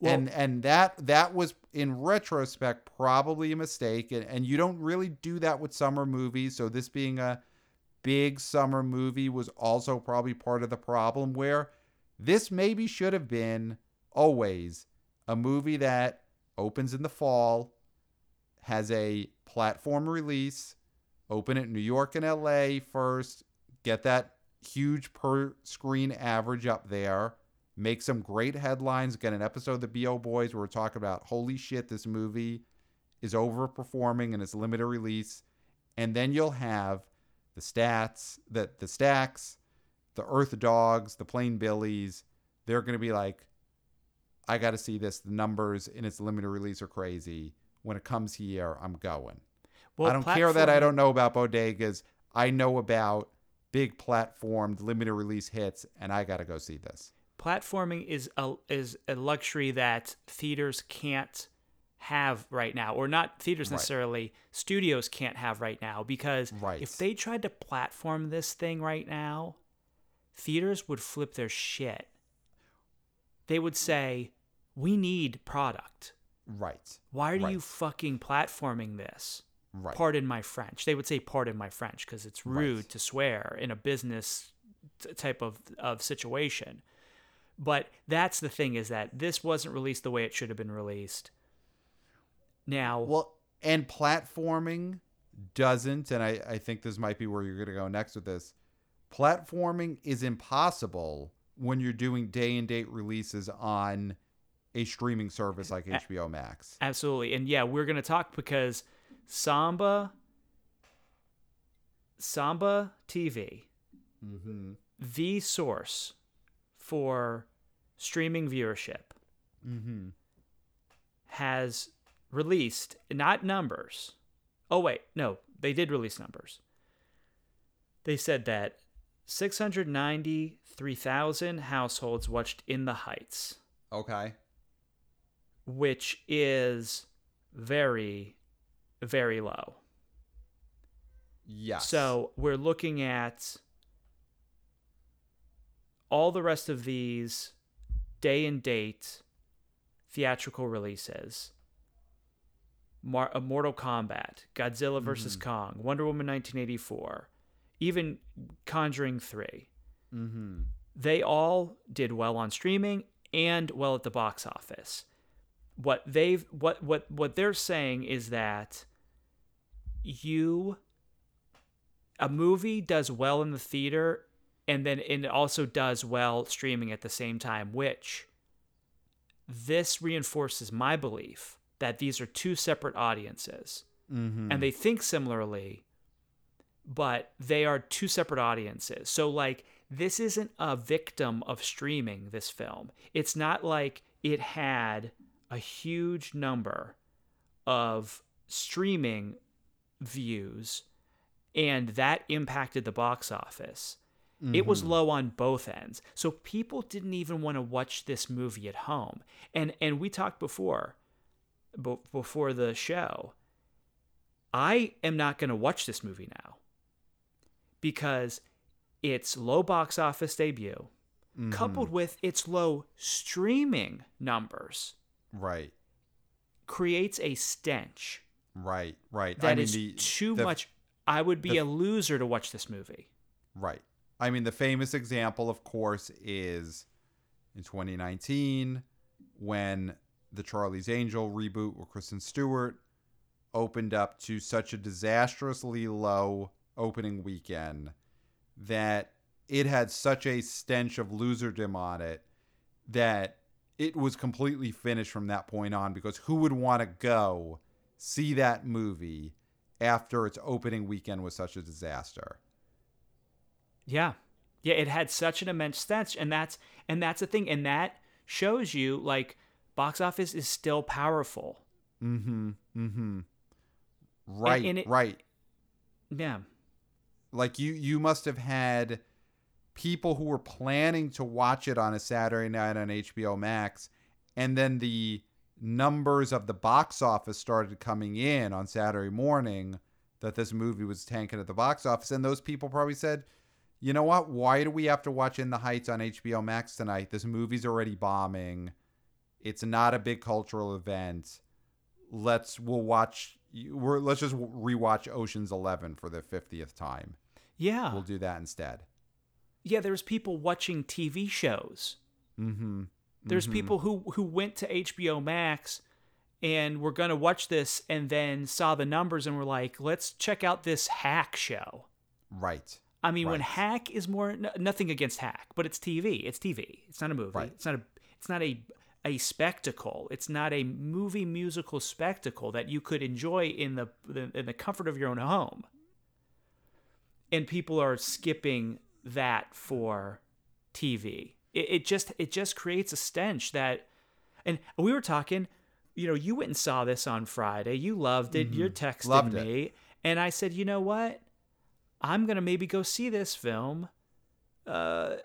Well- and and that that was in retrospect probably a mistake. And, and you don't really do that with summer movies. So this being a big summer movie was also probably part of the problem where this maybe should have been always a movie that opens in the fall, has a platform release, open it in New York and LA first, get that huge per screen average up there, make some great headlines, get an episode of the BO Boys where we're talking about holy shit, this movie is overperforming in its limited release. And then you'll have the stats, the, the stacks, the Earth Dogs, the Plain Billies. They're going to be like, I got to see this. The numbers in its limited release are crazy. When it comes here, I'm going. Well, I don't care that I don't know about bodegas. I know about big platformed limited release hits, and I got to go see this. platforming is a is a luxury that theaters can't have right now or not theaters Right. necessarily studios can't have right now because Right. if they tried to platform this thing right now theaters would flip their shit they would say, "We need product. Right. Why are Right. you fucking platforming this?" Right. Pardon my French. They would say "pardon my French" because it's rude Right. to swear in a business t- type of of situation. But that's the thing is that this wasn't released the way it should have been released. Now, Well, and platforming doesn't, and I, I think this might be where you're going to go next with this. Platforming is impossible when you're doing day and date releases on a streaming service like HBO Max. Absolutely. And yeah, we're going to talk because Samba Samba TV, Mm-hmm. the source for streaming viewership, Mm-hmm. has released not numbers. Oh wait, no, they did release numbers. They said that 693,000 households watched In the Heights. Okay. which is very, very low. Yes. So we're looking at all the rest of these day and date theatrical releases. Mar- uh, Mortal Kombat, Godzilla vs. Kong, Wonder Woman 1984, even Conjuring 3 Mm-hmm. they all did well on streaming and well at the box office. What they've what what what they're saying is that you a movie does well in the theater and then it also does well streaming at the same time, which this reinforces my belief that these are two separate audiences Mm-hmm. and they think similarly, but they are two separate audiences. So, like, this isn't a victim of streaming, this film. It's not like it had a huge number of streaming views and that impacted the box office. It was low on both ends. So people didn't even want to watch this movie at home. And and we talked before be- before the show. I am not going to watch this movie now because its low box office debut Mm-hmm. coupled with its low streaming numbers right. creates a stench Right. Right. that I mean, is the, too the- much. I would be the- a loser to watch this movie. Right. I mean, the famous example, of course, is in 2019 when the Charlie's Angel reboot with Kristen Stewart opened up to such a disastrously low opening weekend that it had such a stench of loserdom on it that it was completely finished from that point on because who would want to go see that movie after its opening weekend was such a disaster? Yeah. Yeah, it had such an immense stench and that's and that's the thing and that shows you like box office is still powerful. Mm-hmm. Mm-hmm. Right. and it- right. Yeah. Like you you must have had people who were planning to watch it on a Saturday night on HBO Max, and then the numbers of the box office started coming in on Saturday morning that this movie was tanking at the box office, and those people probably said, "You know what? Why do we have to watch In the Heights on HBO Max tonight? This movie's already bombing. It's not a big cultural event. Let's we'll watch. We're let's just rewatch Ocean's Eleven for the fiftieth time. Yeah. We'll do that instead." yeah, there's people watching TV shows. Mm-hmm. There's mm-hmm. people who who went to HBO Max and were going to watch this and then saw the numbers and were like, "Let's check out this Hacks show." Right. I mean, when Hacks is more n- nothing against Hacks, but it's TV. It's TV. It's not a movie. Right. It's not a it's not a a spectacle. It's not a movie musical spectacle that you could enjoy in the in the comfort of your own home. And people are skipping that for TV. It, it just it just creates a stench that and we were talking, you know, you went and saw this on Friday. You loved it. You're texting Mm-hmm. Loved it. me. And I said, you know what? I'm gonna maybe go see this film uh,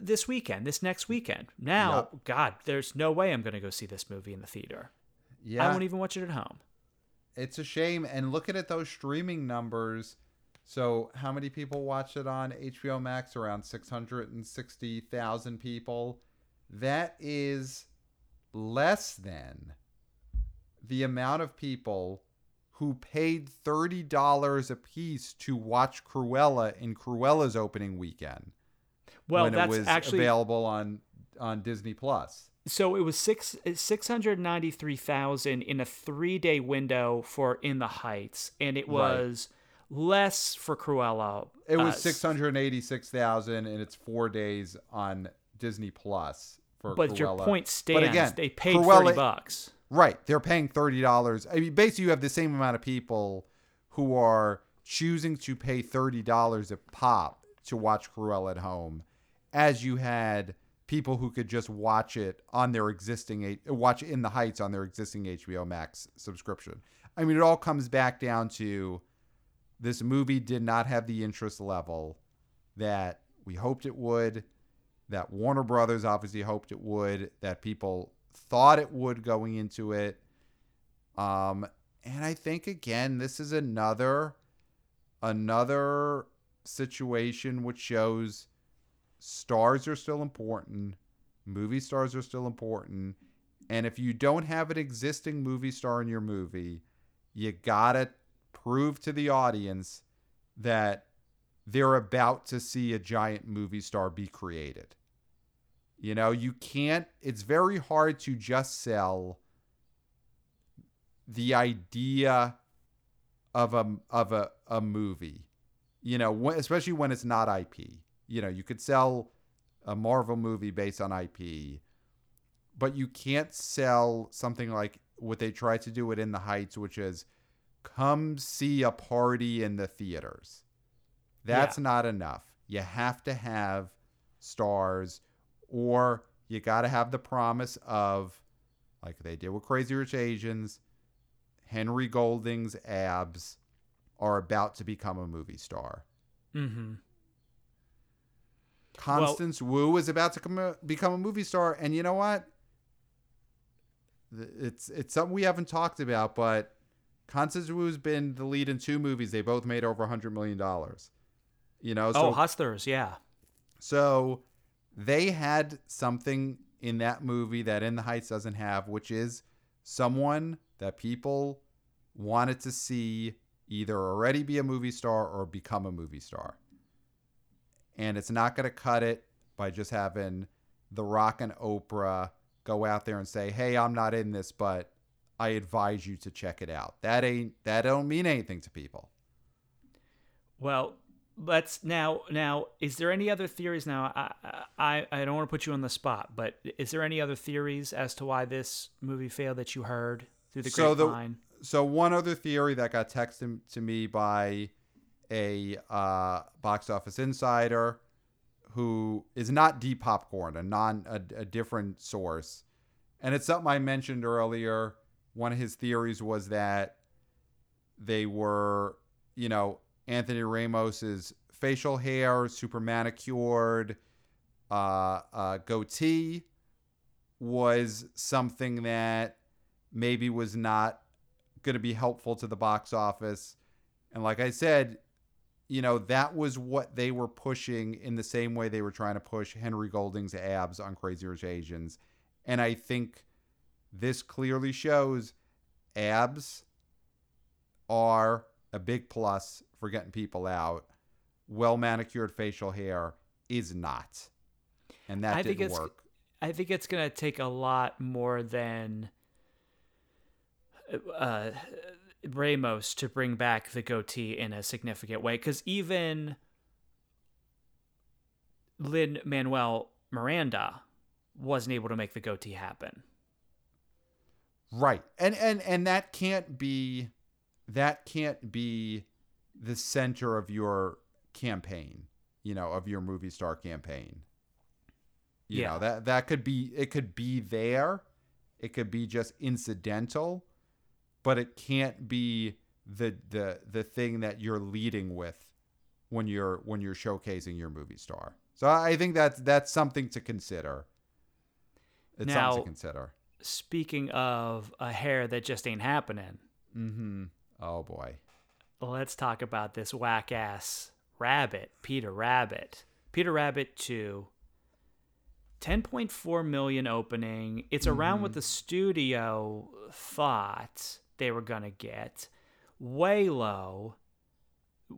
this weekend, this next weekend. Now, Yep. God, there's no way I'm gonna go see this movie in the theater. Yeah. I won't even watch it at home. it's a shame. And looking at those streaming numbers. So, how many people watched it on HBO Max? Around 660,000 people. that is less than the amount of people who paid $30 a piece to watch Cruella in Cruella's opening weekend Well, when that's it was actually available on on Disney Plus. so it was six six hundred ninety three thousand in a three day window for In the Heights, and it Right. Less for Cruella. It was uh, 686,000 and it's 4 days on Disney Plus for But Cruella. your point stands. But again, they paid Cruella- thirty bucks. Right. They're paying $30. I mean, basically, you have the same amount of people who are choosing to pay $30 a pop to watch Cruella at home as you had people who could just watch it on their existing, watch In the Heights on their existing HBO Max subscription. I mean, it all comes back down to this movie did not have the interest level that we hoped it would, that Warner Brothers obviously hoped it would, that people thought it would going into it. Um, and I think again, this is another another situation which shows stars are still important, movie stars are still important, and if you don't have an existing movie star in your movie, you gotta prove to the audience that they're about to see a giant movie star be created. You know, you can't, it's very hard to just sell the idea of a of a, a movie. You know, especially when it's not IP. You know, you could sell a Marvel movie based on IP, but you can't sell something like what they tried to do it in the Heights, which is come see a party in the theaters. That's not enough. You have to have stars, or you got to have the promise of, like they did with Crazy Rich Asians, Henry Golding's abs are about to become a movie star. Mm-hmm. Constance Wu is about to come a, become a movie star, and you know what? It's it's something we haven't talked about, but Constance Wu's been the lead in two movies. They both made over a hundred million dollars. You know, so oh, Hustlers, yeah. So they had something in that movie that In the Heights doesn't have, which is someone that people wanted to see either already be a movie star or become a movie star. And it's not going to cut it by just having The Rock and Oprah go out there and say, "Hey, I'm not in this, but I advise you to check it out." That ain't that don't mean anything to people. Well, let's now. Now, is there any other theories? Now, I I, I don't want to put you on the spot, but is there any other theories as to why this movie failed that you heard through the So the- grapevine? so one other theory that got texted to me by a uh, box office insider who is not deep popcorn a non a, a different source and it's something i mentioned earlier one of his theories was that they were you know anthony ramos's facial hair super manicured uh, uh, goatee was something that maybe was not going to be helpful to the box office. And like I said, you know, that was what they were pushing in the same way they were trying to push Henry Golding's abs on Crazy Rich Asians. And I think this clearly shows abs are a big plus for getting people out. Well manicured facial hair is not. And that I didn't it's- work. I think it's gonna take a lot more than uh, Ramos to bring back the goatee in a significant way. Because even Lin Manuel Miranda wasn't able to make the goatee happen. Right. And and and that can't be that can't be the center of your campaign, you know, of your movie star campaign. You Yeah. know, that that could be it could be there. It could be just incidental, but it can't be the the the thing that you're leading with when you're when you're showcasing your movie star. So I think that's that's something to consider. It's Now- something to consider. Speaking of a hair that just ain't happening, Mm-hmm. Oh boy. let's talk about this whack ass rabbit, Peter Rabbit. Peter Rabbit 2 10.4 million opening. It's around what the studio thought they were going to get. Way low.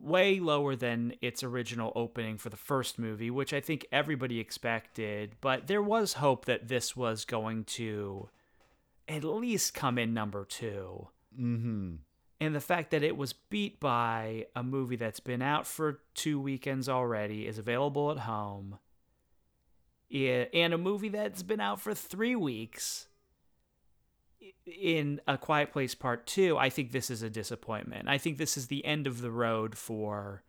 Way lower than its original opening for the first movie, which I think everybody expected. But there was hope that this was going to at least come in number two. Mm-hmm. And the fact that it was beat by a movie that's been out for two weekends already, is available at home, yeah, and a movie that's been out for three weeks in A Quiet Place Part 2, I think this is a disappointment. I think this is the end of the road for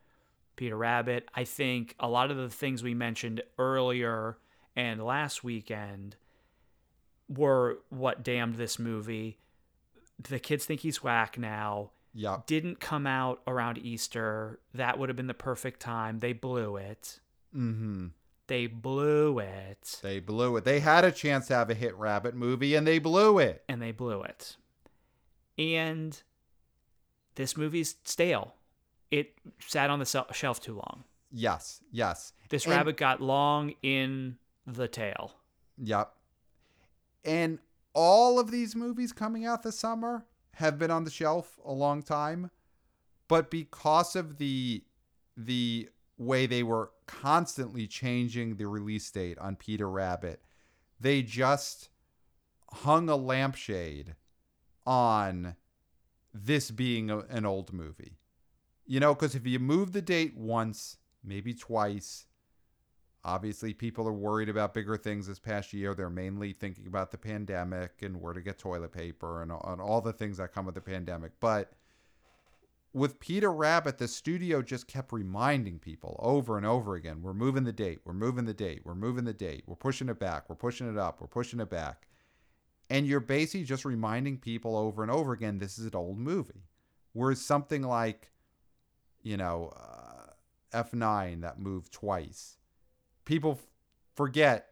Peter Rabbit. I think a lot of the things we mentioned earlier and last weekend were what damned this movie. The kids think he's whack now. Yeah. Didn't come out around Easter. That would have been the perfect time. They blew it. Mm-hmm. They blew it. They blew it. They had a chance to have a hit rabbit movie and they blew it. and they blew it. And this movie's stale. It sat on the shelf too long. Yes, yes. This And- rabbit got long in the tail. Yep. And all of these movies coming out this summer have been on the shelf a long time, but because of the the way they were constantly changing the release date on Peter Rabbit, they just hung a lampshade on this being a, an old movie. You know, because if you move the date once, maybe twice, obviously people are worried about bigger things this past year. They're mainly thinking about the pandemic and where to get toilet paper and, and all the things that come with the pandemic. But with Peter Rabbit, the studio just kept reminding people over and over again we're moving the date, we're moving the date, we're moving the date, we're pushing it back, we're pushing it up, we're pushing it back. And you're basically just reminding people over and over again this is an old movie. Whereas something like, you know, uh, F9 that moved twice, people f- forget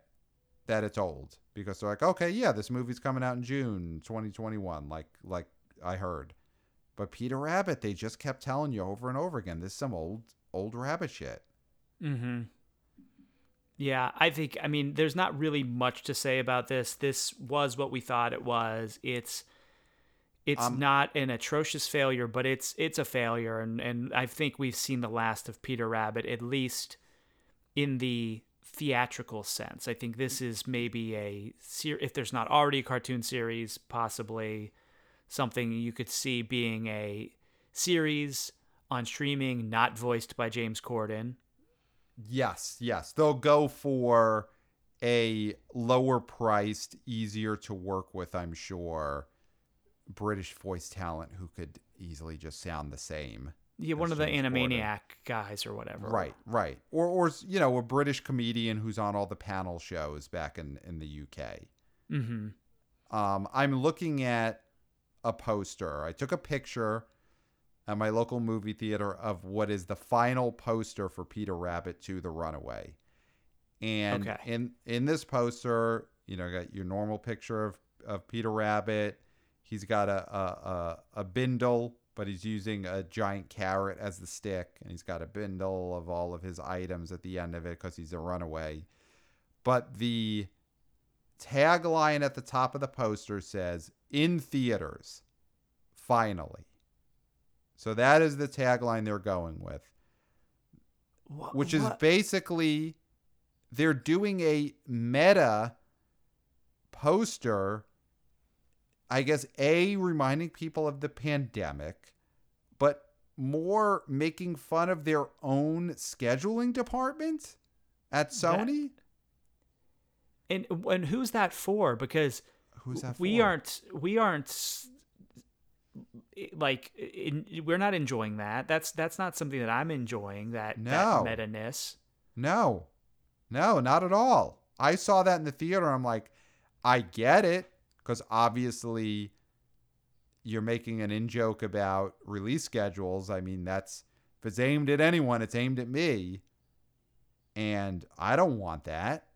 that it's old because they're like, okay, yeah, this movie's coming out in June 2021, like like I heard. But Peter Rabbit, they just kept telling you over and over again, this is some old old rabbit shit. Mm-hmm. Yeah, I think. I mean, there's not really much to say about this. This was what we thought it was. It's it's Um, not an atrocious failure, but it's it's a failure, and and I think we've seen the last of Peter Rabbit, at least in the theatrical sense. I think this is maybe a if there's not already a cartoon series, possibly something you could see being a series on streaming, not voiced by James Corden. Yes, yes. They'll go for a lower priced, easier to work with, I'm sure, British voice talent who could easily just sound the same. Yeah, one of the James Corden. Animaniac guys or whatever. Right, right. Or or you know, a British comedian who's on all the panel shows back in in the UK. Mm-hmm. Um, I'm looking at a poster. I took a picture at my local movie theater of what is the final poster for Peter Rabbit 2: The Runaway. And Okay. in in this poster, you know, got your normal picture of, of Peter Rabbit. He's got a, a, a, a bindle, but he's using a giant carrot as the stick. And he's got a bindle of all of his items at the end of it because he's a runaway. But the tagline at the top of the poster says in theaters finally. So that is the tagline they're going with which is basically they're doing a meta poster i guess a reminding people of the pandemic but more making fun of their own scheduling department at sony? And and who's that for? Because who's that we for? aren't we aren't like in, we're not enjoying that. That's that's not something that I'm enjoying. That No. that meta ness. No, no, not at all. I saw that in the theater. I'm like, I get it because obviously you're making an in joke about release schedules. I mean, that's if it's aimed at anyone, it's aimed at me, and I don't want that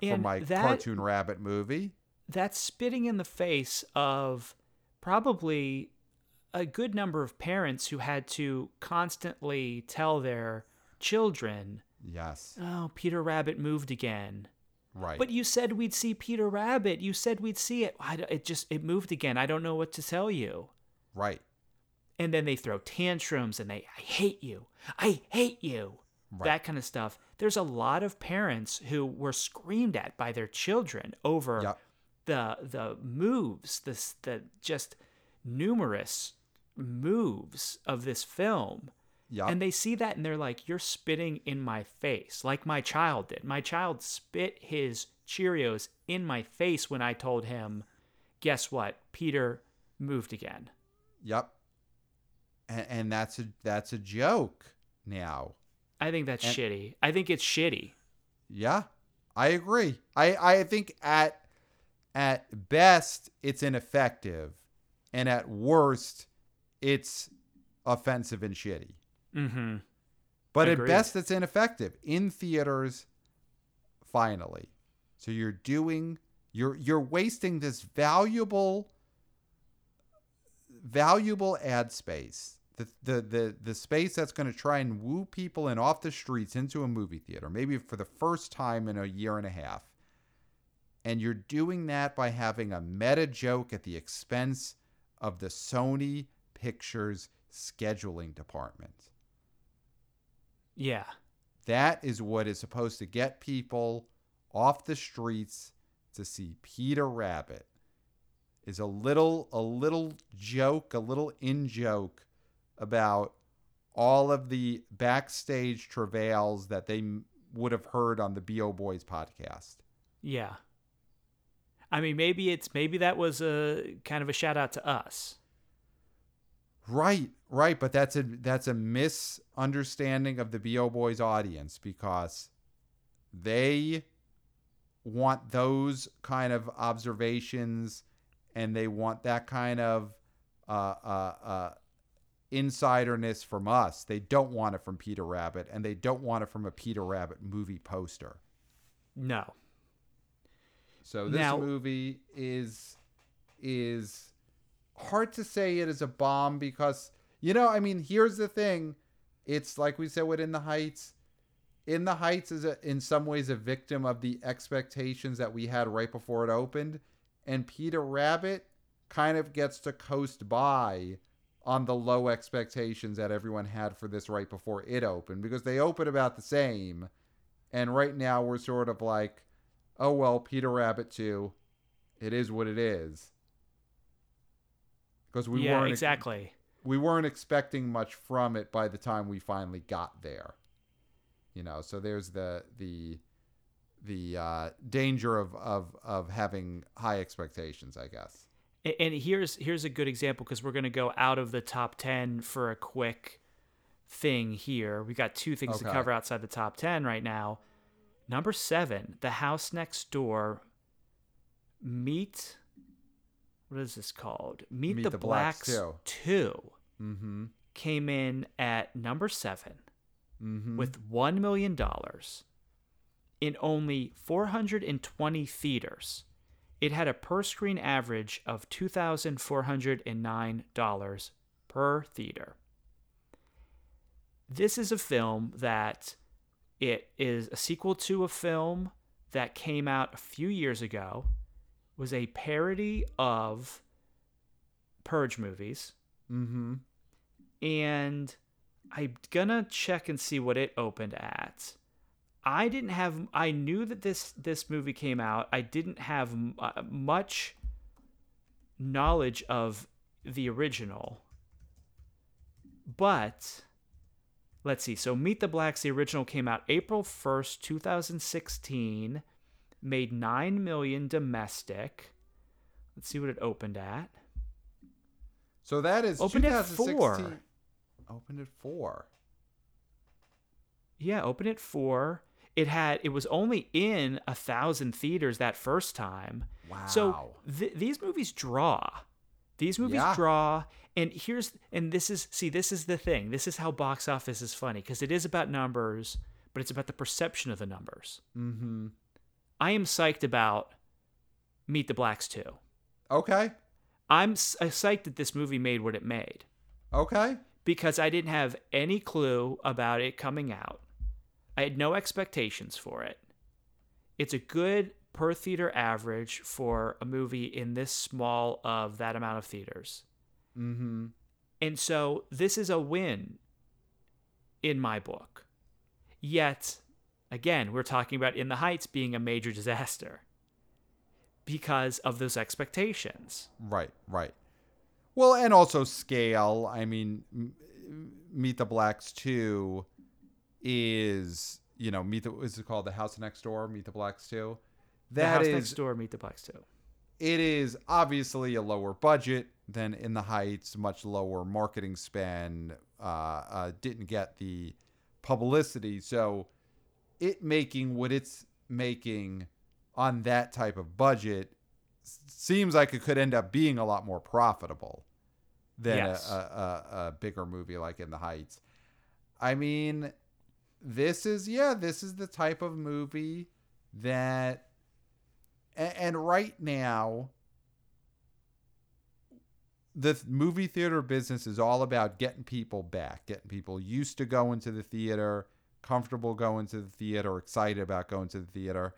for my that cartoon rabbit movie. That's spitting in the face of probably a good number of parents who had to constantly tell their children, Yes, "Oh, Peter Rabbit moved again." Right. But you said we'd see Peter Rabbit. You said we'd see it. I, it just it moved again. I don't know what to tell you. right. And then they throw tantrums and they I hate you. I hate you. Right. That kind of stuff. There's a lot of parents who were screamed at by their children over Yep. The the moves, this the just numerous moves of this film. Yep. And they see that and they're like, You're spitting in my face, like my child did. My child spit his Cheerios in my face when I told him, Guess what? Peter moved again. Yep. And, and that's a that's a joke now. I think that's And- shitty. I think it's shitty. Yeah, I agree. I I think at at best it's ineffective, and at worst it's offensive and shitty. Mm-hmm. But Agreed. at best it's ineffective in theaters. Finally, so you're doing you're you're wasting this valuable valuable ad space. The, the, the, the space that's going to try and woo people in off the streets into a movie theater, maybe for the first time in a year and a half. And you're doing that by having a meta joke at the expense of the Sony Pictures scheduling department. Yeah. That is what is supposed to get people off the streets to see Peter Rabbit. Is a little a little joke, a little in joke about all of the backstage travails that they would have heard on the BO Boys podcast. Yeah. I mean, maybe it's maybe that was a kind of a shout out to us. Right, right, but that's a that's a misunderstanding of the BO Boys audience because they want those kind of observations and they want that kind of uh, uh, uh, insiderness from us. They don't want it from Peter Rabbit, and they don't want it from a Peter Rabbit movie poster. No. So this Now- movie is is hard to say it is a bomb because you know, I mean, here's the thing. It's like we said with In the Heights. In the Heights is a, in some ways a victim of the expectations that we had right before it opened, and Peter Rabbit kind of gets to coast by on the low expectations that everyone had for this right before it opened because they open about the same. And right now we're sort of like, oh well, Peter Rabbit too. it is what it is. Because we yeah, weren't exactly. we weren't expecting much from it by the time we finally got there. You know, so there's the the the uh, danger of, of of having high expectations, I guess. And here's here's a good example because we're gonna go out of the top ten for a quick thing here. We got two things to cover outside the top ten right now. Number seven, The House Next Door. Meet. What is this called? Meet, Meet the, the Blacks Blacks, 2 Mm-hmm. came in at number seven Mm-hmm. with $1 million in only 420 theaters. It had a per screen average of $2,409 per theater. This is a film that it is a sequel to a film that came out a few years ago. It was a parody of Purge movies mm-hmm. and I'm gonna check and see what it opened at. I didn't have. I knew that this this movie came out. I didn't have uh, much knowledge of the original, but let's see. So Meet the Blacks, the original came out April first, two thousand sixteen, made nine million domestic. Let's see what it opened at. So that is Opened at four. Opened at four. Yeah, opened at four. It had it was only in a thousand theaters that first time. Wow. So th- these movies draw. These movies Yeah. draw, and here's and this is see this is the thing. This is how box office is funny because it is about numbers, but it's about the perception of the numbers. mm-hmm. I am psyched about Meet the Blacks too. Okay. I'm psyched that this movie made what it made Okay. because I didn't have any clue about it coming out. I had no expectations for it. It's a good per theater average for a movie in this small of that amount of theaters. Mm-hmm. And so this is a win in my book. Yet, again, we're talking about In the Heights being a major disaster because of those expectations. Right, right. Well, and also scale. I mean, Meet the Blacks 2 is, you know, Meet the, is it called The House Next Door, Meet the Blacks 2? The That House is, Next Door, Meet the Blacks too. it is obviously a lower budget than In the Heights, much lower marketing spend, uh, uh, didn't get the publicity. So it making what it's making on that type of budget seems like it could end up being a lot more profitable than Yes. a, a, a, bigger movie like In the Heights. I mean, this is, yeah, this is the type of movie that and right now the th- movie theater business is all about getting people back getting people used to going to the theater comfortable going to the theater excited about going to the theater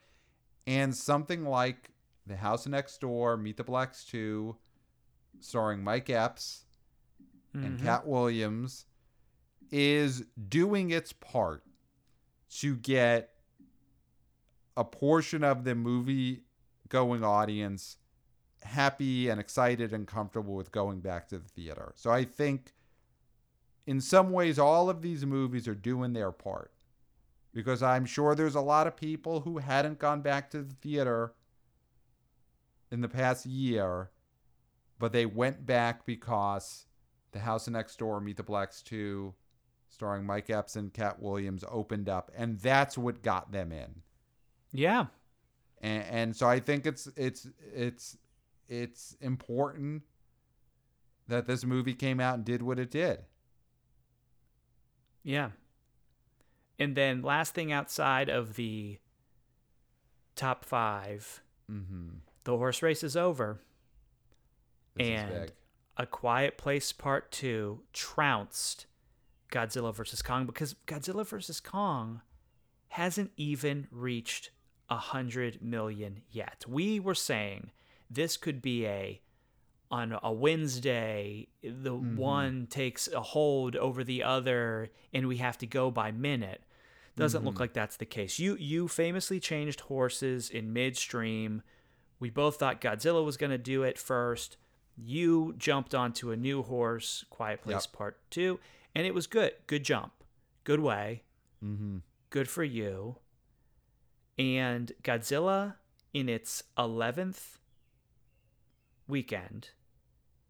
and something like the house next door meet the blacks 2 starring mike epps and Mhm. Katt Williams is doing its part to get a portion of the movie going audience happy and excited and comfortable with going back to the theater. So I think in some ways all of these movies are doing their part because I'm sure there's a lot of people who hadn't gone back to the theater in the past year but they went back because the House Next Door, Meet the Blacks 2, starring Mike Epps and Katt Williams, opened up, and that's what got them in. Yeah. And, and so I think it's it's it's it's important that this movie came out and did what it did. Yeah. And then last thing outside of the top five, Mm-hmm. the horse race is over. This And- is. A Quiet Place Part 2 trounced Godzilla vs. Kong because Godzilla vs. Kong hasn't even reached a hundred million yet. We were saying this could be a on a Wednesday, the one takes a hold over the other, and we have to go by minute. Doesn't look like that's the case. You you famously changed horses in midstream. We both thought Godzilla was going to do it first. You jumped onto a new horse, Quiet Place Yep. Part 2, and it was good. Good jump. Good way. Mm-hmm. Good for you. And Godzilla, in its 11th weekend,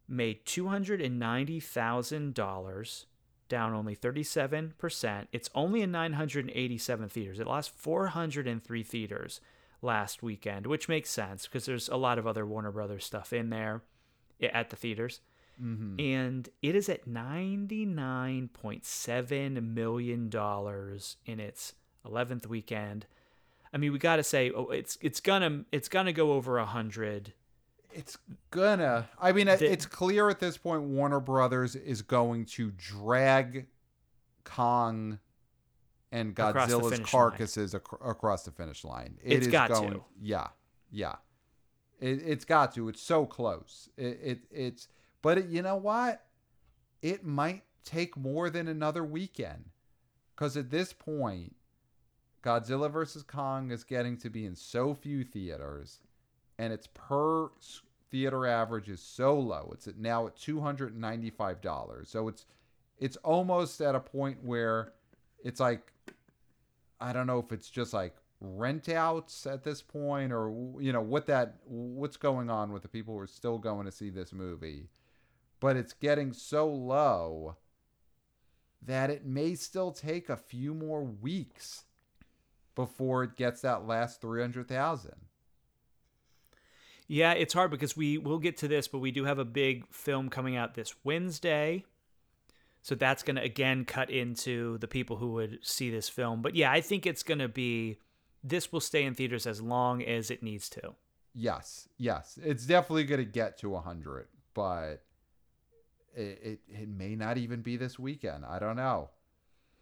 made $290,000, down only 37%. It's only in 987 theaters. It lost 403 theaters last weekend, which makes sense because there's a lot of other Warner Brothers stuff in there at the theaters. Mm-hmm. And it is at $99.7 million in its 11th weekend. I mean, we got to say oh, it's it's gonna it's gonna go over a hundred. It's gonna. I mean, The- it's clear at this point Warner Brothers is going to drag Kong and Godzilla's carcasses ac- across the finish line. It It's is got going, to. Yeah, yeah. It, it's got to. It's so close. It, it it's. But it, you know what? It might take more than another weekend, because at this point, Godzilla vs. Kong is getting to be in so few theaters and its per theater average is so low. It's at now at two hundred and ninety five dollars. So it's it's almost at a point where it's like I don't know if it's just like rent outs at this point or you know what that what's going on with the people who are still going to see this movie. But it's getting so low that it may still take a few more weeks before it gets that last 300,000. Yeah, it's hard because we will get to this, but we do have a big film coming out this Wednesday. So that's going to again cut into the people who would see this film. But yeah, I think it's going to be this will stay in theaters as long as it needs to. Yes, yes, it's definitely going to get to 100, but it, it it may not even be this weekend. I don't know.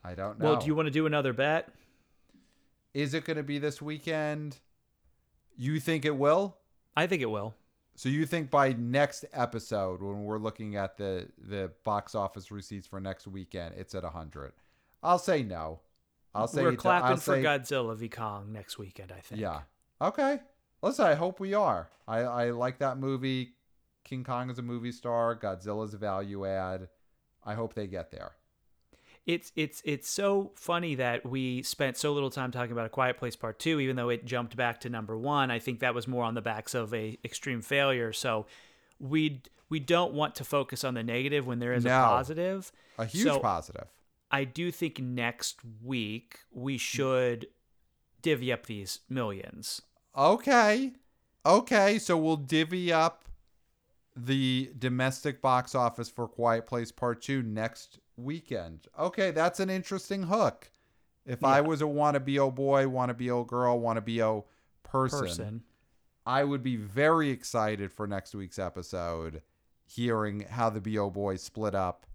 I don't know. Well, do you want to do another bet? Is it going to be this weekend? You think it will? I think it will. So you think by next episode, when we're looking at the the box office receipts for next weekend, it's at hundred? I'll say no. I'll say We're clapping for say- Godzilla v Kong next weekend. I think. Yeah. Okay. Listen, I hope we are. I I like that movie. King Kong is a movie star. Godzilla's a value add. I hope they get there. It's it's it's so funny that we spent so little time talking about a Quiet Place Part Two, even though it jumped back to number one. I think that was more on the backs of a extreme failure. So we we don't want to focus on the negative when there is a positive. A huge So- positive. I do think next week we should divvy up these millions. Okay. Okay, so we'll divvy up the domestic box office for Quiet Place Part 2 next weekend. Okay, that's an interesting hook. If I was a wanna be oh boy, wanna be oh girl, wanna be oh person, Person. I would be very excited for next week's episode hearing how the BO boys split up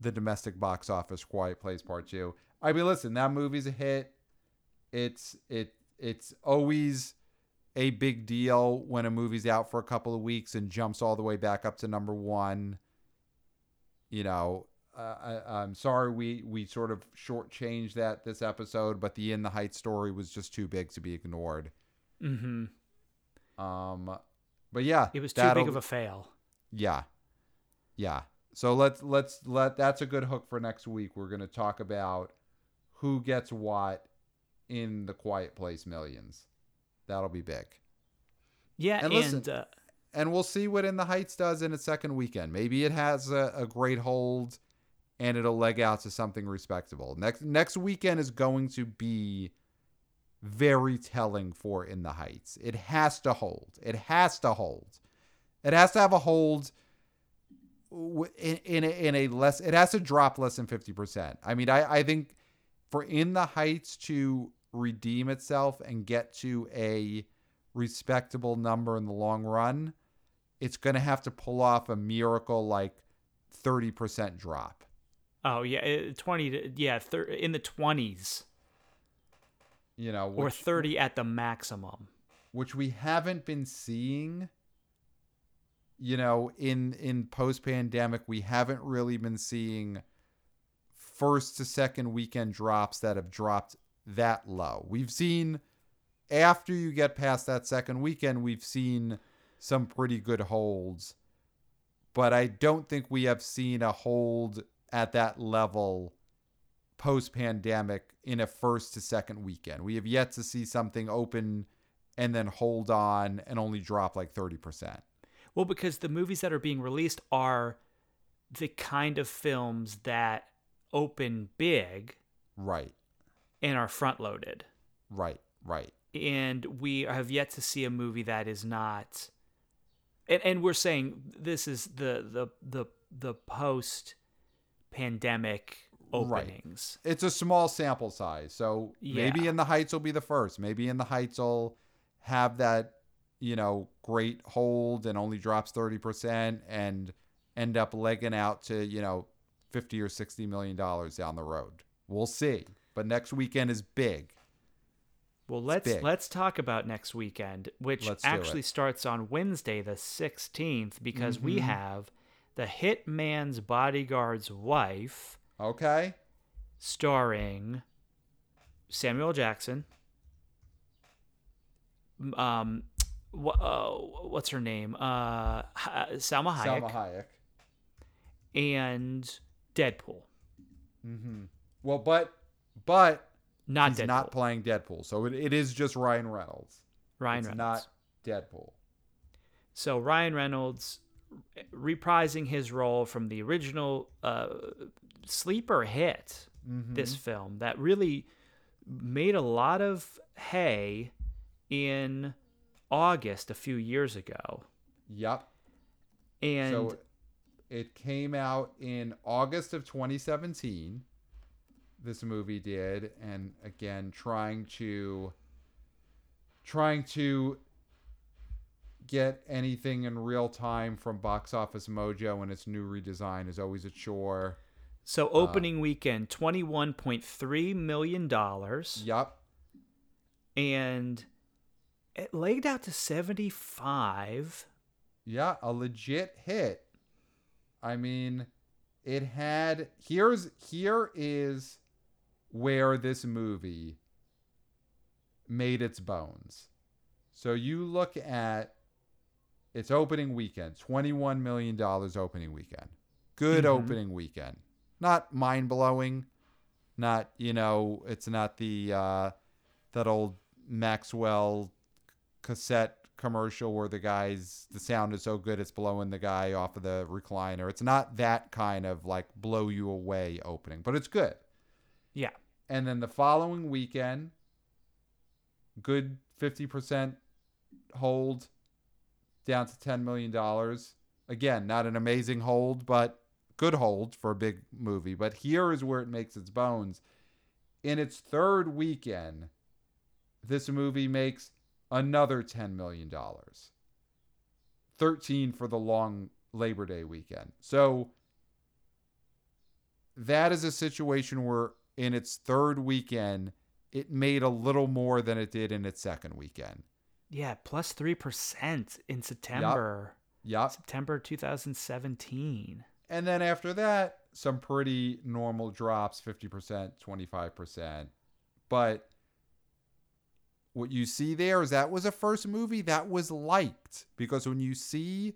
the domestic box office Quiet Place Part 2. I mean, listen, that movie's a hit. It's it it's always a big deal when a movie's out for a couple of weeks and jumps all the way back up to number 1. You know, uh, I, I'm sorry we we sort of shortchanged that this episode, but the In the Heights story was just too big to be ignored. hmm Um, but yeah, It was too big of a fail. yeah, yeah. So let's let's let that's a good hook for next week. We're gonna talk about who gets what in the Quiet Place Millions. That'll be big, Yeah, And and, listen- uh, and we'll see what In the Heights does in its second weekend. Maybe it has a, a great hold, and it'll leg out to something respectable. Next next weekend is going to be very telling for In the Heights. It has to hold. It has to hold. It has to have a hold in in a, in a less. It has to drop less than fifty percent. I mean, I I think for In the Heights to redeem itself and get to a respectable number in the long run, it's going to have to pull off a miracle like thirty percent drop. Oh yeah, eh, twenty. To, yeah, thir- in the twenties You know, or thirty at the maximum. which we haven't been seeing. You know, in in post pandemic, we haven't really been seeing first to second weekend drops that have dropped that low. We've seen after you get past that second weekend, we've seen some pretty good holds, but I don't think we have seen a hold at that level post pandemic in a first to second weekend. We have yet to see something open and then hold on and only drop like 30%. Well, because the movies that are being released are the kind of films that open big Right, and are front loaded. right, right. And we have yet to see a movie that is not and, and we're saying this is the the the the post pandemic Right. openings. It's a small sample size. So maybe in the Heights will be the first. Maybe in the Heights will have that, you know, great hold and only drops 30% and end up legging out to, you know, 50 or 60 million dollars down the road. We'll see. But next weekend is big. Well, let's let's talk about next weekend, which Let's actually starts on Wednesday the 16th because we Mhm. have The Hitman's Bodyguard's Wife Okay? starring Samuel Jackson. Um, wha- uh, what's her name? Uh, H- Salma Hayek Salma Hayek. and Deadpool. Mm-hmm. Well, but but Not he's Deadpool. not playing Deadpool. So it, it is just Ryan Reynolds. Ryan it's Reynolds. not Deadpool. So Ryan Reynolds reprising his role from the original uh, sleeper hit, Mhm. this film that really made a lot of hay in August a few years ago. Yep. And so it came out in August of 2017. This movie did, and again, trying to trying to get anything in real time from Box Office Mojo and its new redesign is always a chore. so uh, opening weekend, $21.3 million. Yep. And It laid out to 75. Yeah, a legit hit. I mean, it had here's here is where this movie made its bones. So you look at its opening weekend, $21 million opening weekend. Good Mhm. opening weekend. Not mind blowing. Not, you know, it's not the uh that old Maxell cassette commercial where the guys the sound is so good it's blowing the guy off of the recliner. It's not that kind of like blow you away opening, but it's good. Yeah. And then the following weekend, good 50% hold down to $10 million. Again, not an amazing hold, but good hold for a big movie. But here is where it makes its bones. In its third weekend, this movie makes another $10 million. 13 for the long Labor Day weekend. So that is a situation where in its third weekend, it made a little more than it did in its second weekend. Yeah, plus 3% in September. Yep. September 2017. And then after that, some pretty normal drops 50%, 25%. But what you see there is that was a first movie that was liked because when you see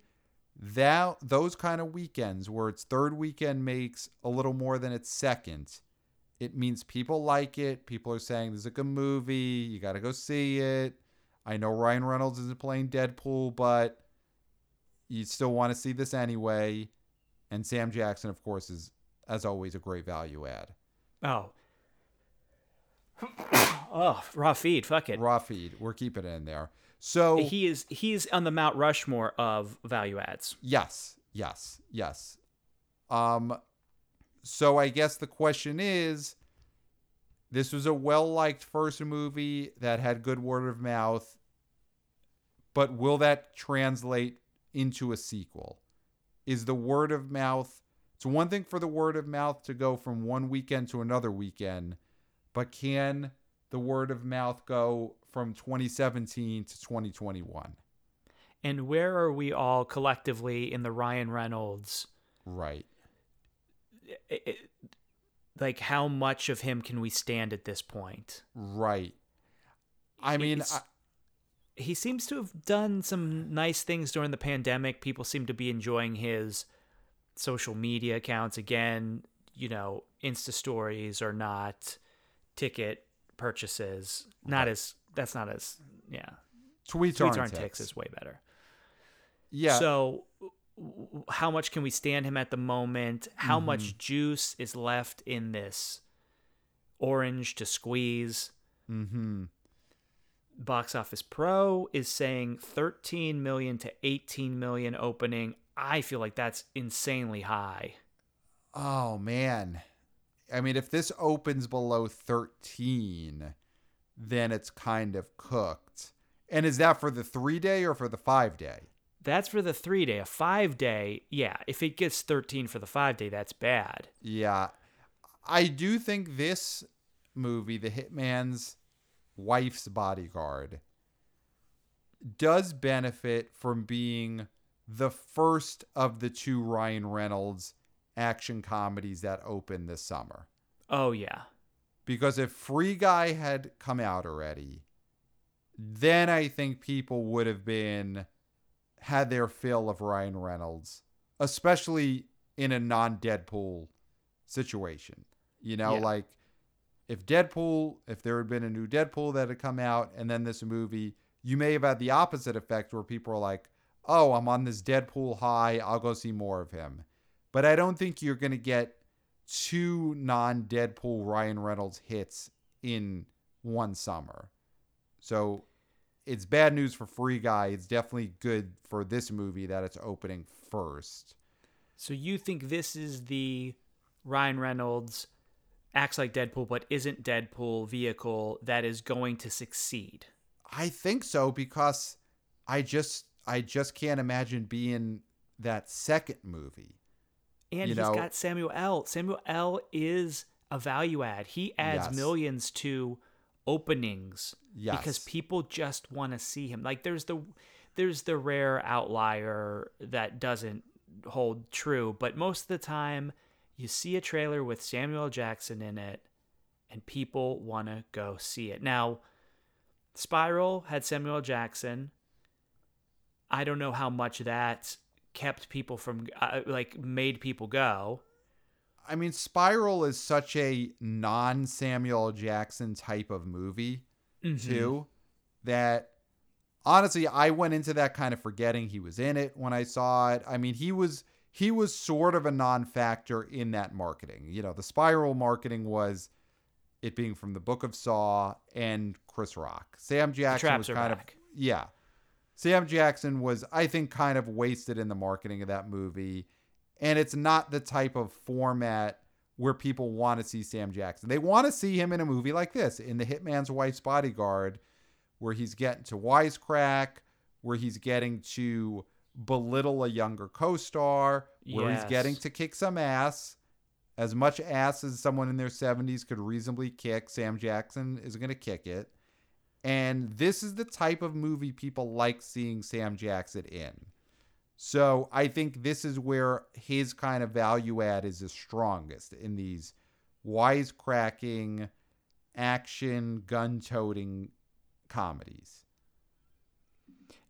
that those kind of weekends where its third weekend makes a little more than its second, it means people like it. People are saying this is a good movie. You got to go see it. I know Ryan Reynolds isn't playing Deadpool, but you still want to see this anyway. And Sam Jackson, of course, is as always a great value add. Oh. oh, raw feed. Fuck it. Raw feed, we're keeping it in there. So He is he's on the Mount Rushmore of value adds. yes, yes, yes. Um, so I guess the question is, this was a well-liked first movie that had good word of mouth, but will that translate into a sequel? Is the word of mouth? It's one thing for the word of mouth to go from one weekend to another weekend, but can the word of mouth go from 2017 to 2021? And where are we all collectively in the Ryan Reynolds? Right. i- i- like, how much of him can we stand at this point? Right. I mean, I, he seems to have done some nice things during the pandemic. People seem to be enjoying his social media accounts again. You know, Insta stories are not ticket purchases. Not as that's not as yeah. tweets, Tweets aren't, aren't ticks. ticks is way better. Yeah. So, how much can we stand him at the moment? How Mm-hmm. much juice is left in this orange to squeeze? mm-hmm. Box Office Pro is saying 13 million to 18 million opening. I feel like that's insanely high. Oh man. I mean, if this opens below 13, then it's kind of cooked. And is that for the three day or for the five day? That's for the three day. A five day, yeah, if it gets 13 for the five day, that's bad. Yeah. I do think this movie, The Hitman's Wife's Bodyguard, does benefit from being the first of the two Ryan Reynolds action comedies that opened this summer. Oh, yeah. Because if Free Guy had come out already, then I think people would have been had their fill of Ryan Reynolds, especially in a non-Deadpool situation. You know, Yeah. like if Deadpool, if there had been a new Deadpool that had come out and then this movie, you may have had the opposite effect where people are like, "Oh, I'm on this Deadpool high, I'll go see more of him." But I don't think you're going to get two non-Deadpool Ryan Reynolds hits in one summer. So it's bad news for Free Guy. It's definitely good for this movie that it's opening first. So you think this is the Ryan Reynolds acts like Deadpool but isn't Deadpool vehicle that is going to succeed? I think so because I just I just can't imagine being that second movie. And You he's know- got Samuel L. Samuel L. is a value add. He adds Yes. millions to openings Yes. because people just want to see him. Like there's the there's the rare outlier that doesn't hold true, but most of the time you see a trailer with Samuel Jackson in it and people want to go see it. Now, Spiral had Samuel Jackson. I don't know how much that kept people from uh, like made people go. I mean, Spiral is such a non Samuel Jackson type of movie, Mm-hmm. too, that honestly, I went into that kind of forgetting he was in it when I saw it. I mean, he was he was sort of a non-factor in that marketing. You know, the Spiral marketing was it being from the Book of Saw and Chris Rock. Sam Jackson was kind back. of yeah. Sam Jackson was, I think, kind of wasted in the marketing of that movie. And it's not the type of format where people want to see Sam Jackson. They want to see him in a movie like this, in The Hitman's Wife's Bodyguard, where he's getting to wisecrack, where he's getting to belittle a younger co star, where he's getting to kick some ass. As much ass as someone in their 70s could reasonably kick, Sam Jackson is going to kick it. And this is the type of movie people like seeing Sam Jackson in. So I think this is where his kind of value add is the strongest in these wisecracking, action, gun toting comedies.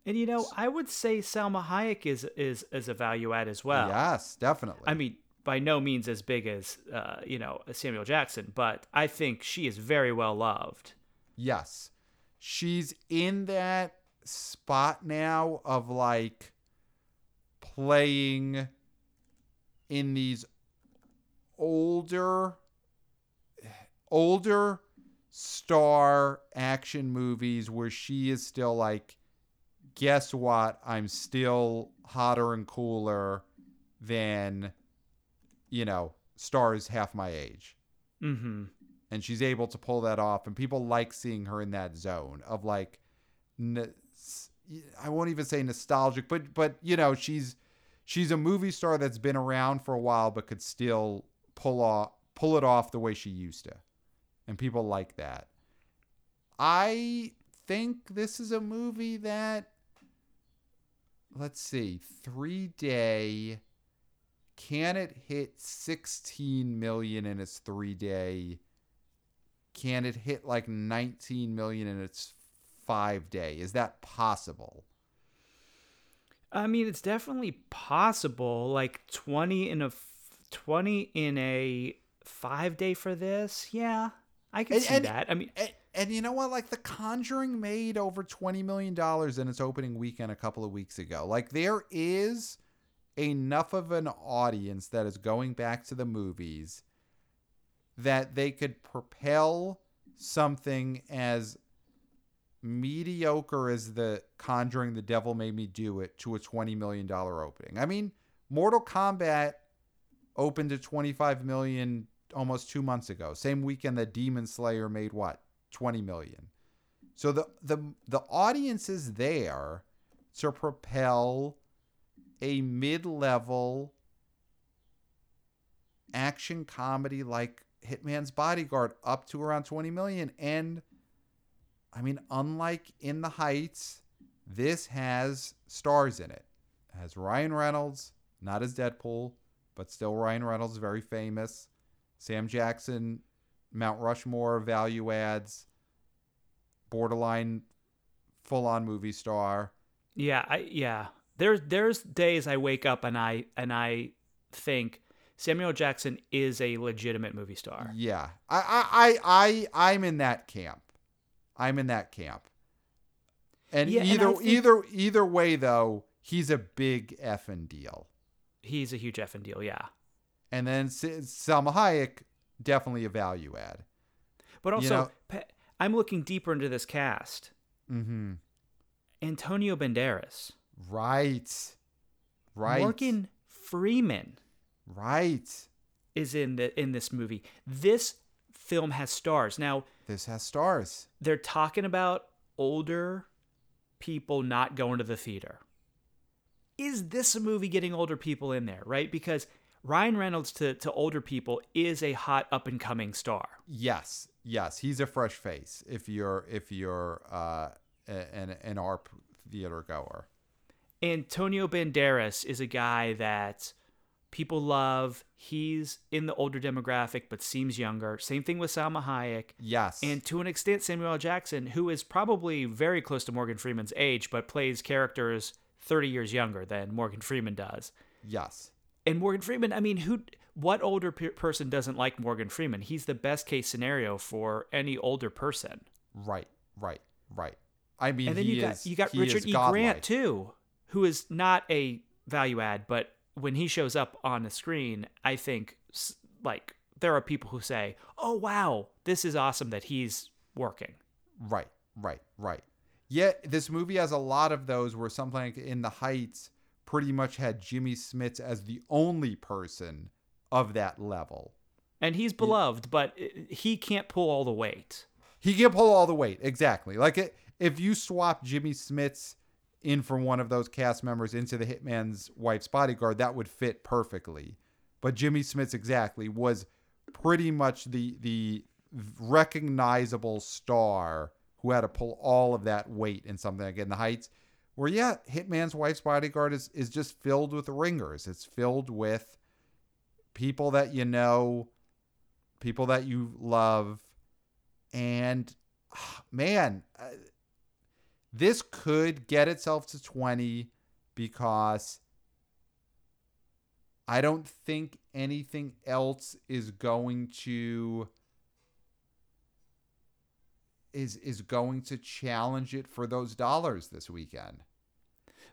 And you know, I would say Salma Hayek is is is a value add as well. yes, definitely. I mean, by no means as big as uh, you know Samuel Jackson, but I think she is very well loved. Yes. She's in that spot now of like playing in these older older star action movies where she is still like guess what I'm still hotter and cooler than you know stars half my age Mm-hmm. and she's able to pull that off and people like seeing her in that zone of like n- I won't even say nostalgic but but you know she's she's a movie star that's been around for a while but could still pull off pull it off the way she used to. And people like that. I think this is a movie that let's see 3 day. Can it hit 16 million in its 3 day? Can it hit like 19 million in its 5 day? Is that possible I mean, it's definitely possible. Like twenty in a f- twenty in a five day for this. Yeah, I can And- see and- that. I mean, and, and you know what like the conjuring made over 20 million dollars in its opening weekend a couple of weeks ago like there is enough of an audience that is going back to the movies that they could propel something as mediocre as the conjuring the devil made me do it to a 20 million dollar opening. I mean mortal kombat opened to 25 million almost two months ago. Same weekend that demon slayer made what 20 million. So the the the audience is there to propel a mid-level action comedy like Hitman's Bodyguard up to around 20 million. And I mean unlike In the Heights this has stars in it. It has Ryan Reynolds, not as Deadpool, but still Ryan Reynolds very famous. Sam Jackson, Mount Rushmore value adds, borderline full on movie star. yeah, I yeah. There's there's days I wake up and I and I think Samuel Jackson is a legitimate movie star. Yeah. I I I, I I'm in that camp. I'm in that camp. And Yeah, either I think- either either way though, he's a big effing deal. He's a huge effing deal. Yeah. And then Salma Hayek definitely a value add. But also, know- Pa- I'm looking deeper into this cast. Mhm. Antonio Banderas, Right. Right. Morgan Freeman Right. is in the in this movie. This film has stars. Now This has stars. they're talking about older people not going to the theater. Is this a movie getting older people in there? Right, because Ryan Reynolds to to older people is a hot up and coming star. Yes. yes, he's a fresh face. If you're if you're uh, an an AARP theater goer. Antonio Banderas is a guy that people love. He's in the older demographic, but seems younger. Same thing with Salma Hayek. Yes. And to an extent, Samuel L. Jackson, who is probably very close to Morgan Freeman's age, but plays characters 30 years younger than Morgan Freeman does. yes. And Morgan Freeman, I mean, who, what older pe- person doesn't like Morgan Freeman? He's the best case scenario for any older person. Right. Right. Right. I mean, And then he you got you got Richard E. godlike. Grant too, who is not a value add, but when he shows up on the screen, I think like there are people who say, "Oh wow, this is awesome that he's working." Right, right, right. Yet this movie has a lot of those where something like in the Heights pretty much had Jimmy Smits as the only person of that level. And he's beloved, but uh, he can't pull all the weight. He can't pull all the weight, exactly. Like it, if you swap Jimmy Smits in from one of those cast members into the Hitman's wife's bodyguard, that would fit perfectly. But Jimmy Smits exactly was pretty much the the recognizable star who had to pull all of that weight in something like in the Heights. Where yeah, Hitman's wife's bodyguard is is just filled with ringers. It's filled with people that you know, people that you love, and ah, man, uh, this could get itself to 20 because I don't think anything else is going to is is going to challenge it for those dollars this weekend.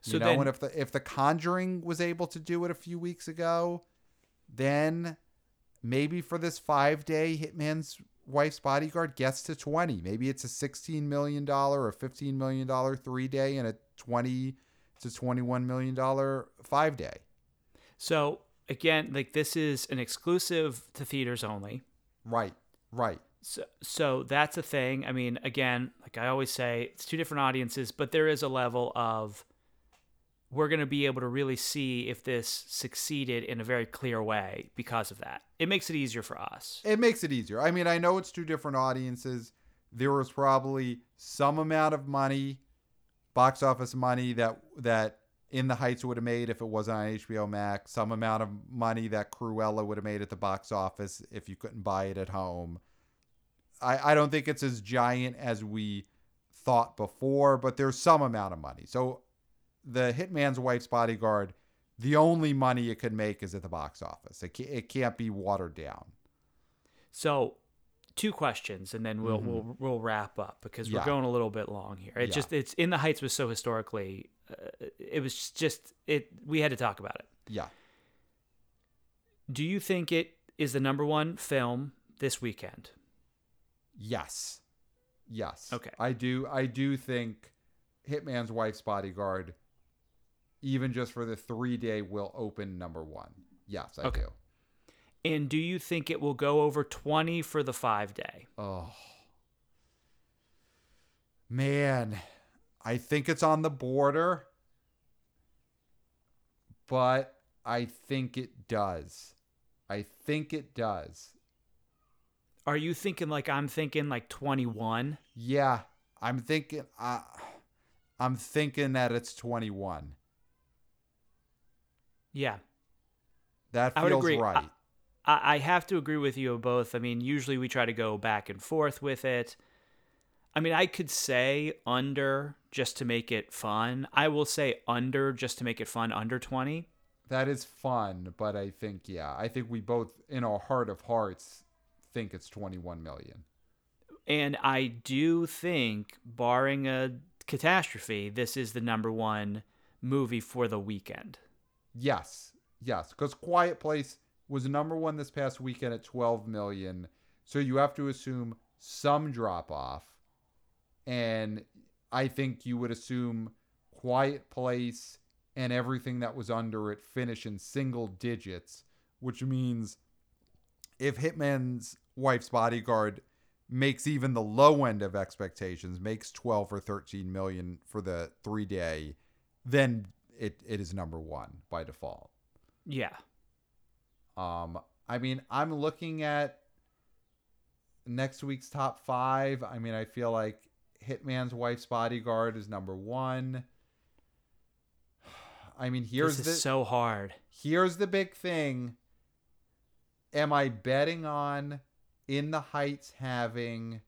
So you know, then, and if the if the Conjuring was able to do it a few weeks ago, then maybe for this five day Hitman's wife's bodyguard gets to twenty. Maybe it's a sixteen million dollar or fifteen million dollar three day and a twenty to twenty one million dollar five day. so again, like this is an exclusive to theaters only. Right, right. So, so that's a thing. I mean, again, like I always say, it's two different audiences, but there is a level of we're going to be able to really see if this succeeded in a very clear way because of that. It makes it easier for us. It makes it easier. I mean, I know it's two different audiences. There was probably some amount of money, box office money that that In the Heights would have made if it wasn't on HBO Max. Some amount of money that Cruella would have made at the box office if you couldn't buy it at home. I, I don't think it's as giant as we thought before, but there's some amount of money. So the Hitman's Wife's Bodyguard, the only money it could make is at the box office. It can't, it can't be watered down. So, two questions, and then we'll we'll we'll wrap up because we're Yeah. going a little bit long here. It Yeah. just it's in the Heights was so historically, uh, it was just it. We had to talk about it. Yeah. Do you think it is the number one film this weekend? Yes. Yes. Okay. I do I do think Hitman's Wife's Bodyguard even just for the 3 day will open number 1. Yes, I Okay. do. And do you think it will go over 20 for the five day? Oh. Man, I think it's on the border. But I think it does. I think it does. Are you thinking like I'm thinking like 21? Yeah, I'm thinking uh, I'm thinking that it's 21. Yeah. That I would feels agree. right. I, I have to agree with you both. I mean, usually we try to go back and forth with it. I mean, I could say under just to make it fun. I will say under just to make it fun, under 20. That is fun, but I think yeah, I think we both in our heart of hearts think it's 21 million. And I do think, barring a catastrophe, this is the number one movie for the weekend. Yes. Yes, cuz Quiet Place was number 1 this past weekend at 12 million. So you have to assume some drop off. And I think you would assume Quiet Place and everything that was under it finish in single digits, which means if Hitman's wife's bodyguard makes even the low end of expectations, makes 12 or 13 million for the three day, then it, it is number one by default. Yeah. Um, I mean, I'm looking at next week's top five. I mean, I feel like Hitman's Wife's Bodyguard is number one. I mean, here's this the so hard. here's the big thing. Am I betting on In the Heights having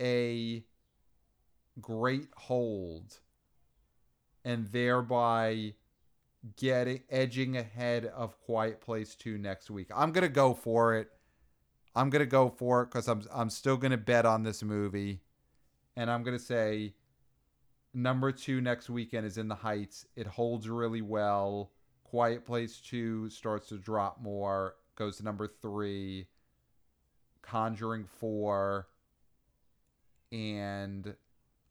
a great hold and thereby getting edging ahead of Quiet Place 2 next week? I'm going to go for it. I'm going to go for it cuz I'm I'm still going to bet on this movie and I'm going to say number 2 next weekend is In the Heights. It holds really well. Quiet Place 2 starts to drop more, goes to number 3. Conjuring 4 and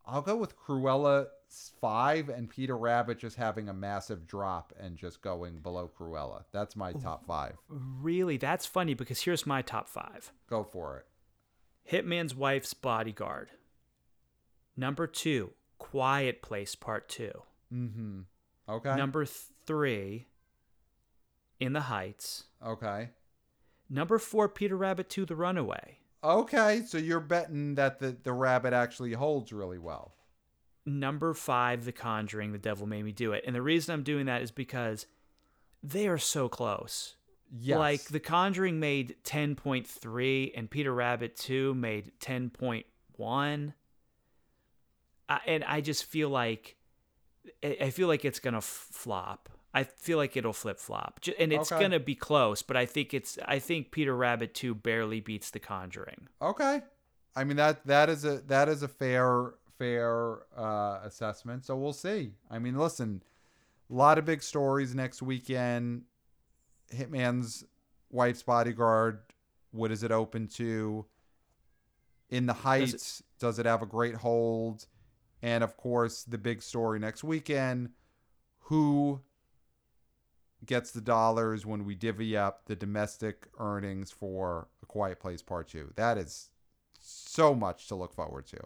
I'll go with Cruella 5 and Peter Rabbit just having a massive drop and just going below Cruella. That's my top 5. Really, that's funny because here's my top five Go for it. Hitman's Wife's Bodyguard. Number two, Quiet Place Part Two. Mm-hmm. Okay. Number three, In the Heights. okay. Number four, Peter Rabbit 2 The Runaway. Okay, so you're betting that the the rabbit actually holds really well. Number five, The Conjuring, The Devil Made Me Do It. And the reason I'm doing that is because they are so close. Yes. Like The Conjuring made 10.3 and Peter Rabbit 2 made 10.1. I, and I just feel like I feel like it's going to flop. I feel like it'll flip flop. And it's Okay. going to be close, but I think it's I think Peter Rabbit 2 barely beats The Conjuring. Okay. I mean that that is a that is a fair fair uh, assessment. So we'll see. I mean, listen, a lot of big stories next weekend. Hitman's wife's bodyguard. What is it open to? In the Heights, does it have a great hold? And of course, the big story next weekend: who gets the dollars when we divvy up the domestic earnings for A Quiet Place Part 2. That is so much to look forward to.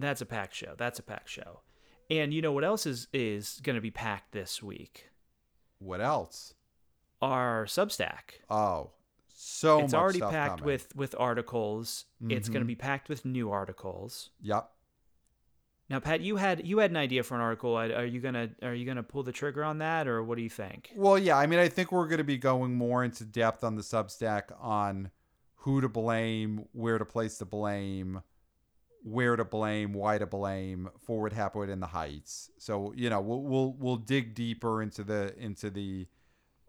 That's a packed show. That's a packed show. And you know what else is is going to be packed this week? What else? Our Substack. Oh, so it's already packed coming. with with articles. It's going to mm-hmm. be packed with new articles. Yep. Now, Pat, you had you had an idea for an article. Are are you gonna are you gonna pull the trigger on that, or what do you think? Well, yeah, I mean, I think we're going to be going more into depth on the Substack on who to blame, where to place the blame, where to blame, why to blame for what happened in the Heights. So, you know, we'll we'll, we'll dig deeper into the into the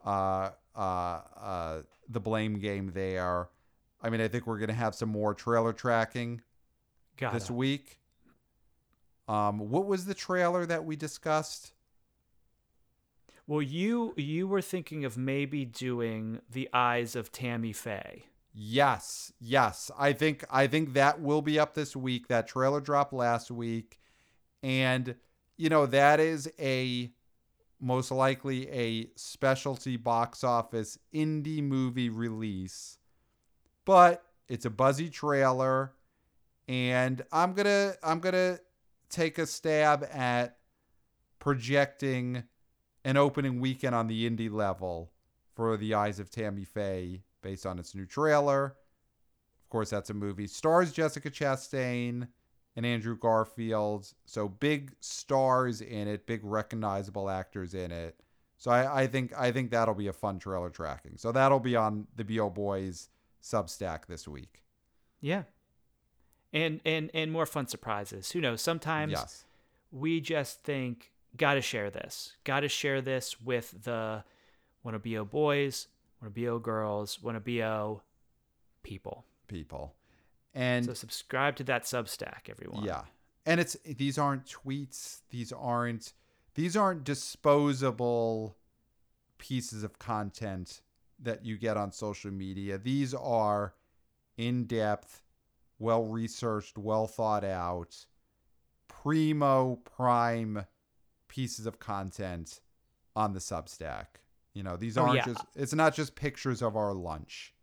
uh uh uh the blame game there. I mean, I think we're going to have some more trailer tracking Got this it. week. Um, what was the trailer that we discussed? Well, you you were thinking of maybe doing the eyes of Tammy Faye. Yes, yes. I think I think that will be up this week. That trailer dropped last week, and you know that is a most likely a specialty box office indie movie release, but it's a buzzy trailer, and I'm gonna I'm gonna take a stab at projecting an opening weekend on the indie level for the eyes of Tammy Faye based on its new trailer. Of course, that's a movie. Stars Jessica Chastain and Andrew Garfield. So big stars in it, big recognizable actors in it. So I, I think I think that'll be a fun trailer tracking. So that'll be on the BO Boys Substack this week. Yeah. And and and more fun surprises. Who knows? Sometimes yes. we just think gotta share this gotta share this with the wanna bo boys wanna bo girls wanna bo people People. And so subscribe to that substack everyone Yeah. And it's these aren't tweets, these aren't these aren't disposable pieces of content that you get on social media. These are in-depth, well-researched, well thought out, primo prime pieces of content on the Substack. You know, these Oh, aren't yeah. just it's not just pictures of our lunch.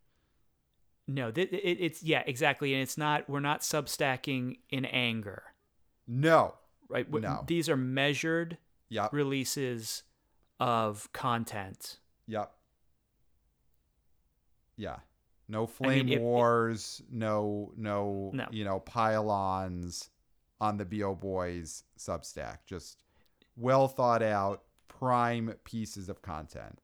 no th- it, it's yeah exactly and it's not we're not substacking in anger No. right No. these are measured Yep. releases of content Yep. Yeah. No flame it- it- wars. no, no, No. you know, pylons on the Bo Boys Substack. Just well thought out, prime pieces of content.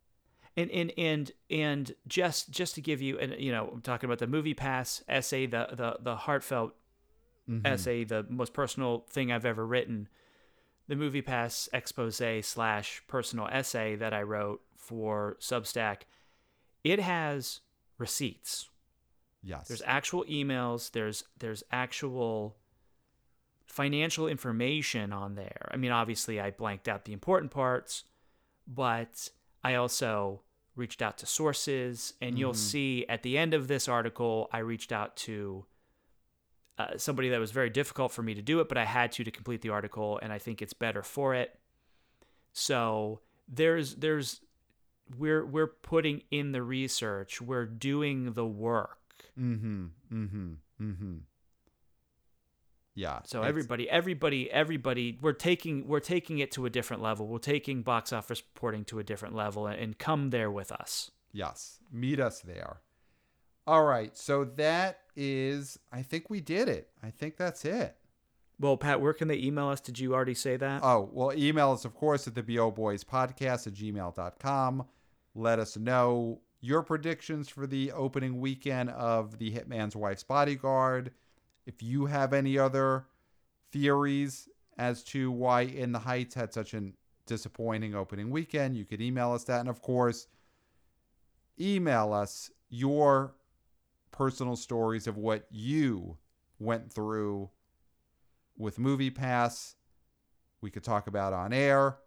and and and and just just to give you and you know i'm talking about the movie pass essay the the the heartfelt Mhm. essay the most personal thing i've ever written the movie pass expose slash personal essay that i wrote for substack it has receipts Yes. there's actual emails there's there's actual financial information on there i mean obviously i blanked out the important parts but i also reached out to sources and you'll see at the end of this article i reached out to uh, somebody that was very difficult for me to do it but i had to to complete the article and i think it's better for it so there's there's we're we're putting in the research we're doing the work mm-hmm. Mm-hmm. Mm-hmm. Yeah. So everybody, everybody, everybody, we're taking we're taking it to a different level. We're taking box office reporting to a different level, and, and come there with us. Yes. Meet us there. All right. So that is I think we did it. I think that's it. Well, Pat, where can they email us? Did you already say that? Oh, well, email us, of course, at the BO Boys Podcast at gmail.com. Let us know your predictions for the opening weekend of The Hitman's Wife's Bodyguard. If you have any other theories as to why In the Heights had such a disappointing opening weekend, you could email us that. And of course, email us your personal stories of what you went through with Movie Pass. We could talk about on air.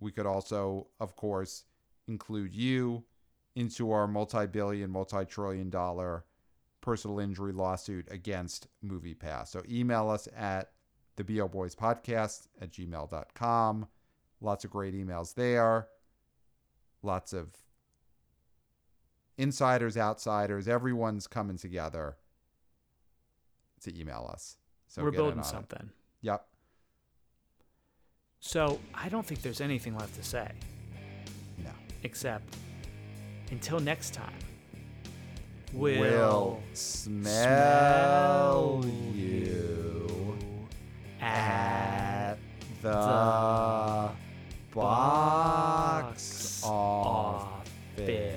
We could also, of course, include you into our multi billion, multi trillion dollar personal injury lawsuit against Movie Pass. So email us at the BO Boys Podcast at gmail.com. Lots of great emails there. Lots of insiders, outsiders, everyone's coming together to email us. So we're building on it. something. Yep. So I don't think there's anything left to say No. except until next time will, will smell, smell you at the, the box office. office.